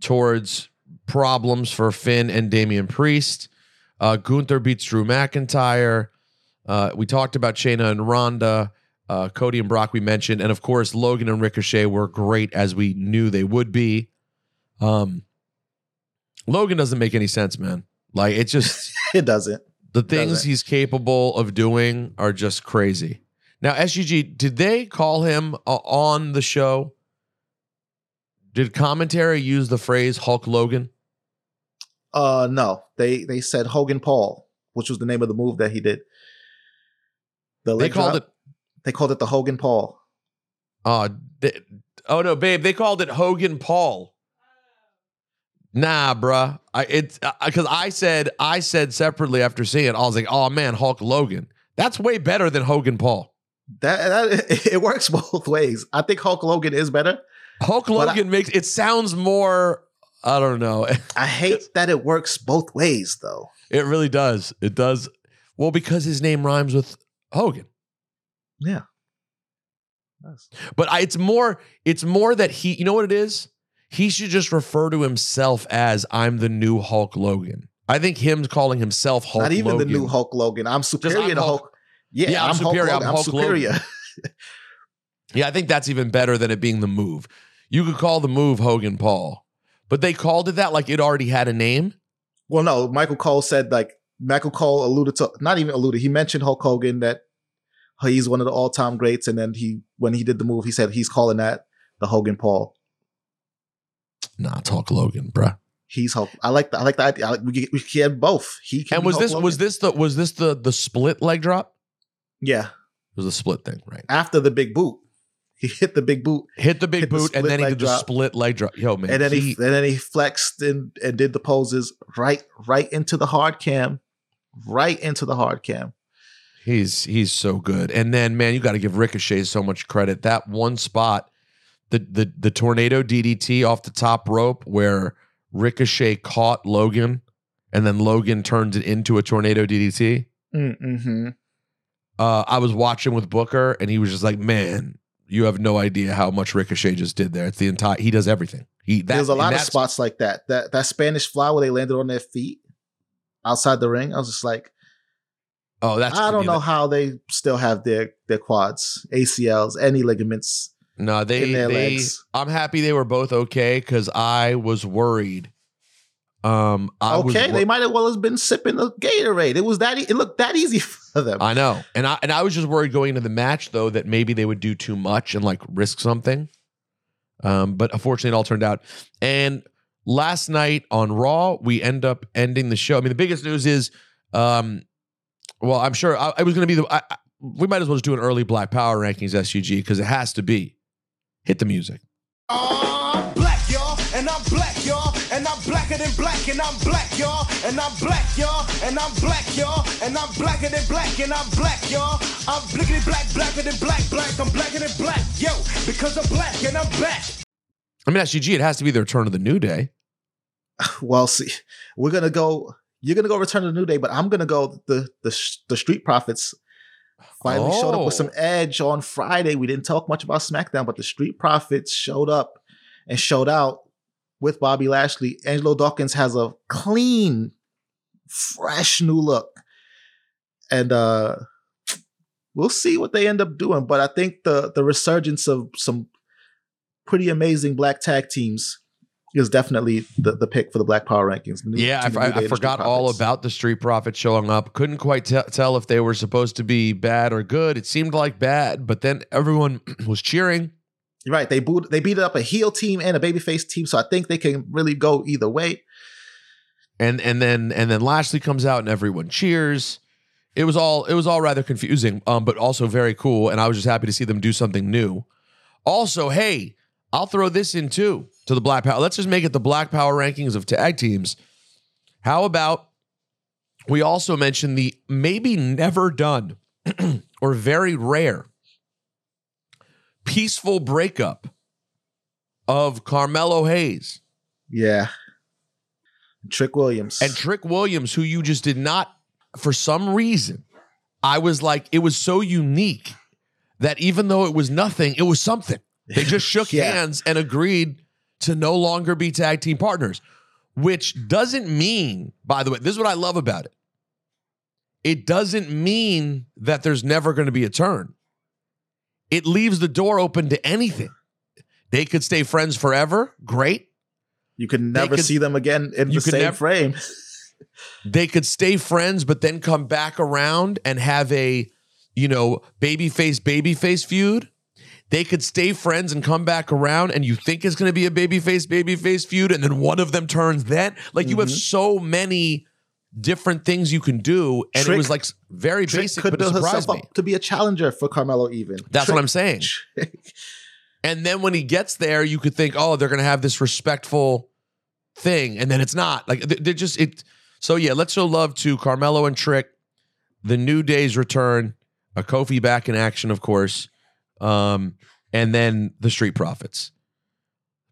towards problems for Finn and Damian Priest. Uh, Gunther beats Drew McIntyre. Uh, we talked about Shayna and Ronda. Uh, Cody and Brock, we mentioned. And of course, Logan and Ricochet were great as we knew they would be. Um, Logan doesn't make any sense, man. Like, it just. it doesn't. The things Doesn't. he's capable of doing are just crazy. Now, SUG, did they call him uh, on the show? Did commentary use the phrase Hulk Logan? Uh, no, they they said Hogan Paul, which was the name of the move that he did. The They called drop, it- They called it the Hogan Paul. Uh, they- oh no, babe, they called it Hogan Paul. Nah, bruh. I it's because I said I said separately after seeing it, I was like, oh man, Hulk Logan. That's way better than Hogan Paul. That, that it works both ways. I think Hulk Logan is better. Hulk But I- Logan makes it sounds more. I don't know. I hate that it works both ways, though. It really does. It does. Well, because his name rhymes with Hogan. Yeah. Nice. But I, it's more. It's more that he. You know what it is? He should just refer to himself as "I'm the new Hulk Logan." I think him calling himself Hulk. Not even Logan, the new Hulk Logan. I'm superior I'm to Hulk- Hulk. Yeah, Yeah, I'm I'm, superior. Hulk I'm I'm, Hulk Logan. superior. Yeah, I think that's even better than it being the move. You could call the move Hogan Paul, but they called it that like it already had a name. Well, no, Michael Cole said like Michael Cole alluded to not even alluded. He mentioned Hulk Hogan that he's one of the all time greats, and then he when he did the move, he said he's calling that the Hogan Paul. Nah, Hulk Logan, bruh. He's Hulk. I like the I like the idea. I like, we we can both. He can And was Hulk this Logan. was this the was this the the split leg drop? yeah It was a split thing, right? after the big boot. He hit the big boot, Hit the big Hit the boot, and then he did the split leg drop. Yo, man, and then he, he- and then he flexed and, and did the poses right right into the hard cam, right into the hard cam. He's he's so good. And then man, you got to give Ricochet so much credit. That one spot, the the the tornado DDT off the top rope where Ricochet caught Logan and then Logan turned it into a tornado DDT. Mm-hmm. Uh, I was watching with Booker and he was just like, "Man, you have no idea how much Ricochet just did there. It's the entire he does everything. He that, There's a lot of spots like that. That that Spanish fly where they landed on their feet outside the ring. I was just like, Oh, that's I don't know that- how they still have their their quads, ACLs, any ligaments. No, they in their they legs. I'm happy they were both okay because I was worried. Um, I was okay, wor- they might as well have been sipping the Gatorade. It was that. E- it looked that easy for them. I know, and I and I was just worried going into the match though that maybe they would do too much and like risk something. Um, but unfortunately, it all turned out. And last night on Raw, we end up ending the show. I mean, the biggest news is, um, well, I'm sure I, I was going to be the. I, I- we might as well just do an early Black Power rankings SUG because it has to be. Hit the music. I'm than black, and I'm black, y'all, and I'm black, y'all, and I'm black, y'all, and I'm blacker than black, and I'm black, y'all. I'm blickety black, blacker than black, black, I'm blacker than black, yo, because I'm black and I'm black. I mean, SUG, it has to be the return of the New Day. Well, see, we're gonna go. You're gonna go Return to the New Day, but I'm gonna go the the the Street Profits. Finally showed up with some Oh. edge on Friday. We didn't talk much about SmackDown, but the Street Profits showed up and showed out with Bobby Lashley. Angelo Dawkins has a clean, fresh new look, and uh we'll see what they end up doing. But I think the the resurgence of some pretty amazing black tag teams is definitely the, the pick for the Black Power rankings. New Yeah, I, I- I and the Street forgot all about the Street Profits showing up. Couldn't quite te- tell if they were supposed to be bad or good. It seemed like bad, but then everyone was cheering. Right. They boot, they beat up a heel team and a babyface team, so I think they can really go either way. and and then and then Lashley comes out and everyone cheers. It was all it was all rather confusing, um, but also very cool. And I was just happy to see them do something new. Also, hey, I'll throw this in too to the Black Power. Let's just make it the Black Power rankings of tag teams. How about we also mention the maybe never done or very rare peaceful breakup of Carmelo Hayes Yeah. Trick Williams. and Trick Williams, who you just did not, for some reason, I was like, it was so unique that even though it was nothing, it was something. They just shook Yeah. hands and agreed to no longer be tag team partners, which doesn't mean, by the way, this is what I love about it. It doesn't mean that there's never going to be a turn. It leaves the door open to anything. They could stay friends forever. Great. you can never could- see them again in the same never- frame. they could stay friends, but then come back around and have a, you know, babyface babyface feud. They could stay friends and come back around, and you think it's going to be a babyface babyface feud, and then one of them turns. Then, like, you have Mm-hmm. so many different things you can do, and it was like very Trick basic, could but it build surprised herself me. up to be a challenger for Carmelo. Even That's Trick- what I'm saying. And then when he gets there, you could think, oh, they're going to have this respectful thing, and then it's not. Like they- they're just it. So yeah, let's show love to Carmelo and Trick. The New Day's return, a Kofi back in action, of course, um, and then the Street Profits.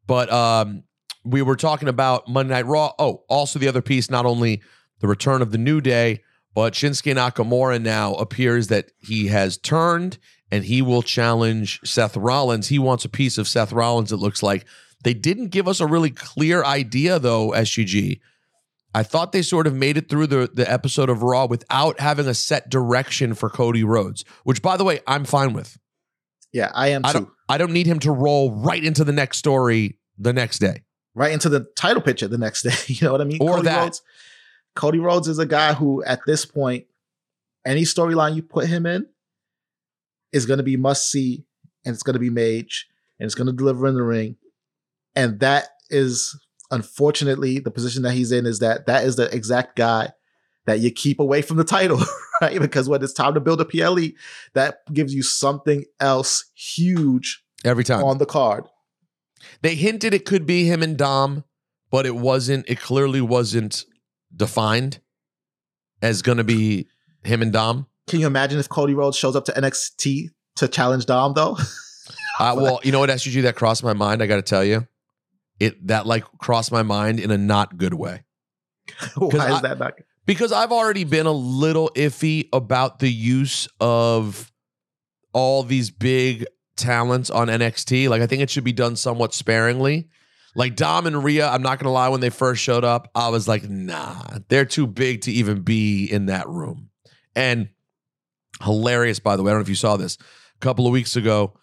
But um, we were talking about Monday Night Raw. Oh, also the other piece, not only the return of the New Day, but Shinsuke Nakamura now appears that he has turned and he will challenge Seth Rollins. He wants a piece of Seth Rollins, it looks like. They didn't give us a really clear idea, though, SGG. I thought they sort of made it through the, the episode of Raw without having a set direction for Cody Rhodes, which, by the way, I'm fine with. Yeah, I am I too. don't, I don't need him to roll right into the next story the next day. right into the title picture the next day. You know what I mean? Or Cody that. Rhodes. Cody Rhodes is a guy who, at this point, any storyline you put him in is going to be must see, and it's going to be mage, and it's going to deliver in the ring, and that is unfortunately the position that he's in is that that is the exact guy that you keep away from the title, right? Because when it's time to build a PLE, that gives you something else huge Every time. on the card. They hinted it could be him and Dom, but it wasn't, it clearly wasn't defined as going to be him and Dom. Can you imagine if Cody Rhodes shows up to NXT to challenge Dom though? Uh, well, you know what, SUG, that crossed my mind. I got to tell you, it that like crossed my mind in a not good way Why is I- that not? because I've already been a little iffy about the use of all these big talents on NXT. Like, I think it should be done somewhat sparingly. Like Dom and Rhea, I'm not gonna lie, when they first showed up, I was like, nah, they're too big to even be in that room. And hilarious, by the way. I don't know if you saw this. A couple of weeks ago,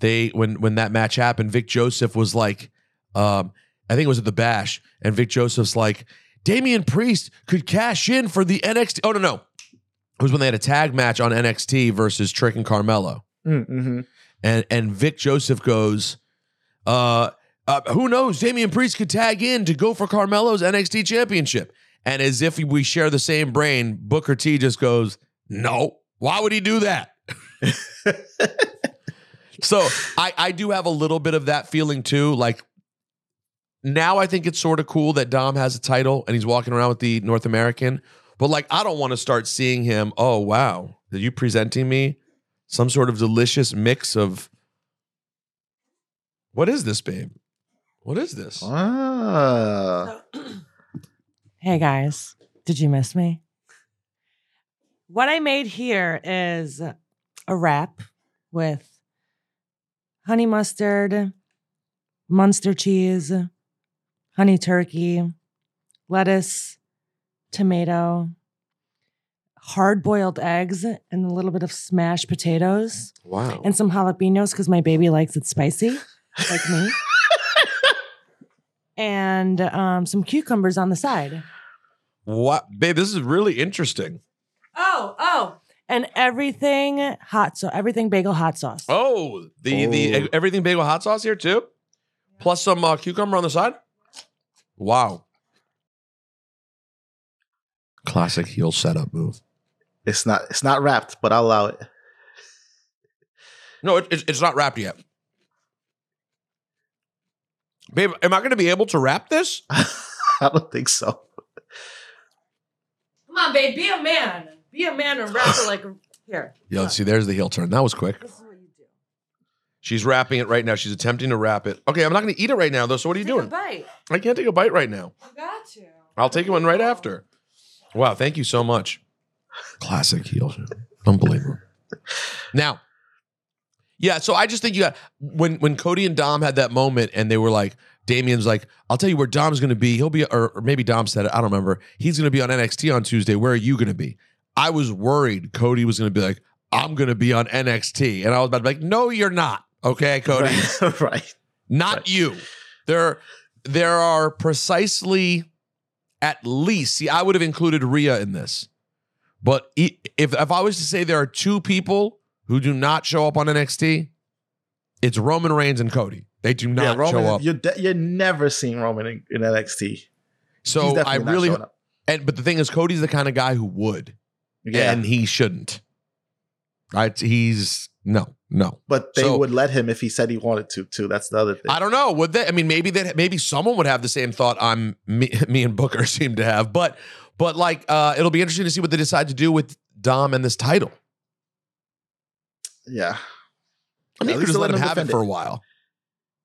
they when when that match happened, Vic Joseph was like, um, I think it was at the bash, and Vic Joseph's like, Damian Priest could cash in for the NXT. Oh no, no. It was when they had a tag match on NXT versus Trick and Carmelo. Mm-hmm. And and Vic Joseph goes, uh, uh, who knows? Damian Priest could tag in to go for Carmelo's NXT championship. And as if we share the same brain, Booker T just goes, No, why would he do that? so I, I do have a little bit of that feeling too. Like now I think it's sort of cool that Dom has a title and he's walking around with the North American. But like I don't want to start seeing him, oh wow, are you presenting me some sort of delicious mix of what is this, babe? What is this? Ah. Hey guys, did you miss me? What I made here is a wrap with honey mustard, Munster cheese, honey turkey, lettuce, tomato, hard boiled eggs, and a little bit of smashed potatoes, Wow. and some jalapenos because my baby likes it spicy, like me. And um, some cucumbers on the side. What babe, this is really interesting. Oh, oh. And everything hot so everything bagel hot sauce. Oh, the the Oh. everything bagel hot sauce here too? Plus some uh, cucumber on the side? Wow. Classic heel setup move. It's not. It's not wrapped, but I'll allow it. No, it, it's, it's not wrapped yet. Babe, am I going to be able to wrap this? I don't think so. Come on, babe. Be a man. Be a man and wrap it like here. Yeah, let's see. There's the heel turn. That was quick. She's wrapping it right now. She's attempting to wrap it. Okay, I'm not going to eat it right now, though. So what are you Take a doing? bite. I can't take a bite right now. You got to. I'll take one right after. Wow, thank you so much. Classic heel. Unbelievable. Now, yeah, so I just think you got when when Cody and Dom had that moment and they were like, Damian's like, I'll tell you where Dom's gonna be. He'll be or, or maybe Dom said it, I don't remember. He's gonna be on NXT on Tuesday. Where are you gonna be? I was worried Cody was gonna be like, I'm gonna be on NXT. And I was about to be like, no, you're not. Okay, Cody. Right. right. Not you. There, there are precisely at least. See, I would have included Rhea in this, but if if I was to say there are two people who do not show up on NXT, it's Roman Reigns and Cody. They do not yeah, Roman, show up. You're, de- you're never seeing Roman in, in NXT. So I really and but the thing is, Cody's the kind of guy who would, Yeah. and he shouldn't. Right? He's no, no. But they So- would let him if he said he wanted to, too. That's the other thing. I don't know. Would they? I mean, maybe that maybe someone would have the same thought. I'm me, me and Booker seem to have, but but like uh, it'll be interesting to see what they decide to do with Dom and this title. Yeah. I mean, least just let him have it for a while.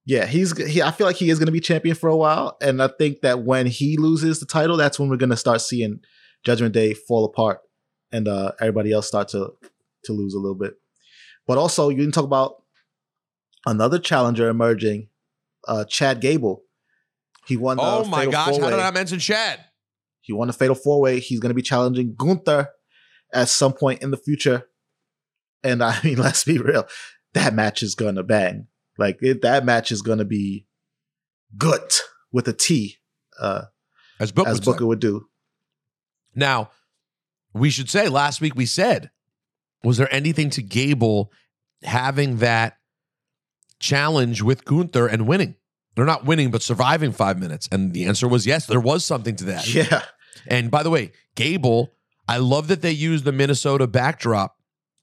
Yeah, he's he. I feel like he is going to be champion for a while, and I think that when he loses the title, that's when we're going to start seeing Judgment Day fall apart, and uh, everybody else start to to lose a little bit. But also, you didn't talk about another challenger emerging, uh, Chad Gable. He won. The Oh my gosh! How Four-Way. did I mention Chad? He won the Fatal Four Way. He's going to be challenging Gunther at some point in the future. And I mean, let's be real, that match is going to bang. Like it, that match is going to be good with a T, uh, As Booker, as would say. Booker would do. Now, we should say last week we said, was there anything to Gable having that challenge with Gunther and winning? They're not winning, but surviving five minutes. And the answer was yes, there was something to that. Yeah, And by the way, Gable, I love that they used the Minnesota backdrop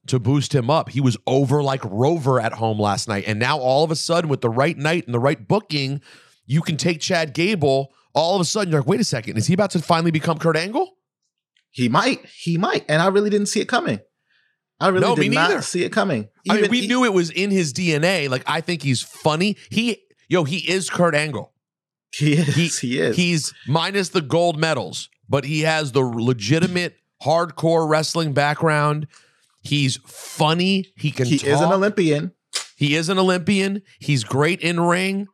to boost him up. He was over like Rover at home last night. And now all of a sudden, with the right night and the right booking, you can take Chad Gable. All of a sudden, you're like, wait a second, is he about to finally become Kurt Angle? he might, he might, and I really didn't see it coming. I really No, did not see it coming. I mean, we he- knew it was in his DNA. Like, I think he's funny. He, yo, he is Kurt Angle. He is. He, is. He's minus the gold medals, but he has the legitimate hardcore wrestling background. He's funny. He can. he is an. Olympian. He is an Olympian. He's great in ring.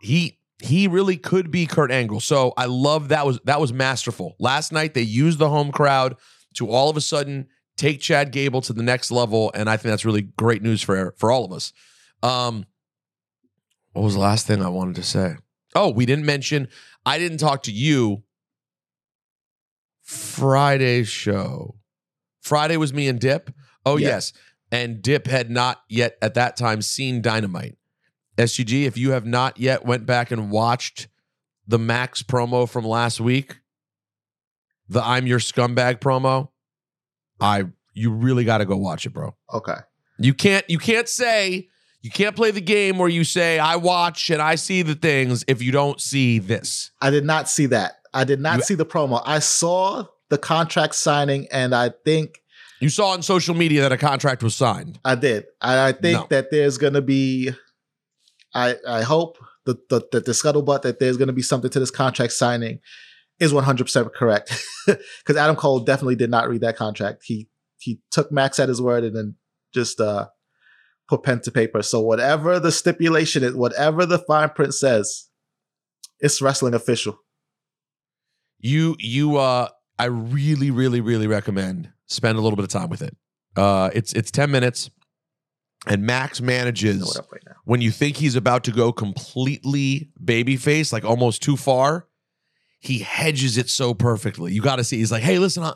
He he really could be Kurt Angle. So I love that was that was masterful. Last night they used the home crowd to all of a sudden take Chad Gable to the next level, and I think that's really great news for for all of us. Um, what was the last thing I wanted to say? Oh, we didn't mention. I didn't talk to you. Friday's show. Friday was me and Dip. Oh Yeah. yes, and Dip had not yet at that time seen Dynamite. SGG, if you have not yet went back and watched the Max promo from last week, the I'm your scumbag promo, I you really got to go watch it, bro. Okay. You can't you can't say you can't play the game where you say I watch and I see the things if you don't see this. I did not see that. I did not You- see the promo. I saw the contract signing, and I think You saw on social media that a contract was signed. I did. I, I think No. that there's gonna be. I I hope that the, the, the scuttlebutt that there's gonna be something to this contract signing is 100 percent correct because Adam Cole definitely did not read that contract. He he took Max at his word and then just uh put pen to paper. So whatever the stipulation is, whatever the fine print says, it's wrestling official. You you uh I really really really recommend spend a little bit of time with it. Uh it's it's 10 minutes and Max manages Know what up right when you think he's about to go completely babyface, like almost too far, he hedges it so perfectly. You got to see. He's like, "Hey, listen, I,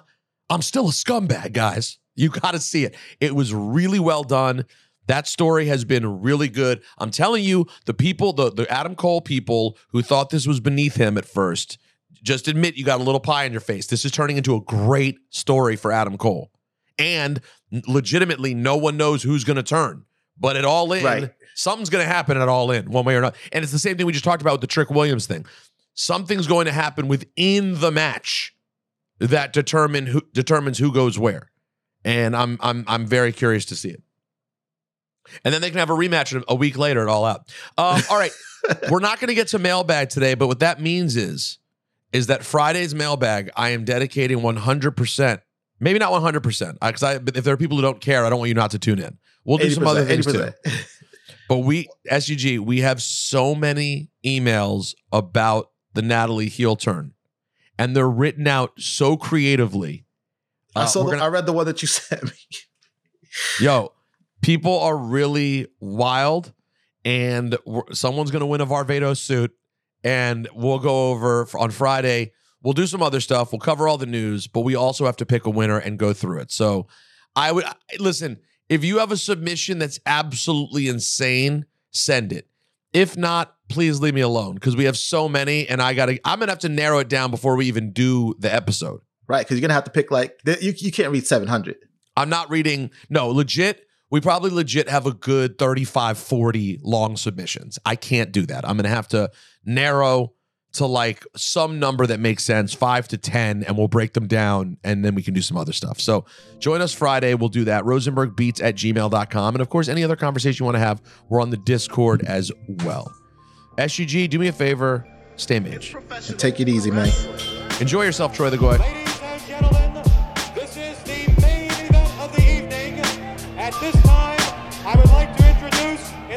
I'm still a scumbag, guys. You got to see it. It was really well done. That story has been really good. I'm telling you, the people, the the Adam Cole people who thought this was beneath him at first, just admit you got a little pie in your face. This is turning into a great story for Adam Cole, and legitimately, no one knows who's going to turn. But at all in, Right. something's going to happen at all in, one way or another. And it's the same thing we just talked about with the Trick Williams thing. Something's going to happen within the match that determine who determines who goes where, and I'm I'm I'm very curious to see it. And then they can have a rematch a week later at all out. Um, all right, we're not going to get to mailbag today, but what that means is is that Friday's mailbag I am dedicating 100 percent. Maybe not 100 percent, because I but if there are people who don't care, I don't want you not to tune in. We'll do some other things too. 80%. But we SUG, we have so many emails about the Natalie heel turn, and they're written out so creatively. I Uh, saw. The, gonna- I read the one that you sent me. Yo, people are really wild, and someone's gonna win a Varvatos suit, and we'll go over on Friday. We'll do some other stuff. We'll cover all the news, but we also have to pick a winner and go through it. So, I would listen. If you have a submission that's absolutely insane, send it. If not, please leave me alone because we have so many, and I gotta. I'm gonna have to narrow it down before we even do the episode. Right, because you're gonna have to pick like you. You can't read 700. I'm not reading. No, legit. We probably legit have a good 35, 40 long submissions. I can't do that. I'm going to have to narrow to like some number that makes sense, five to 10, and we'll break them down and then we can do some other stuff. So join us Friday. We'll do that. RosenbergBeats at gmail.com. And of course, any other conversation you want to have, we're on the Discord as well. SUG, do me a favor, stay mage. Take it easy, man. Enjoy yourself, Troy the Goy.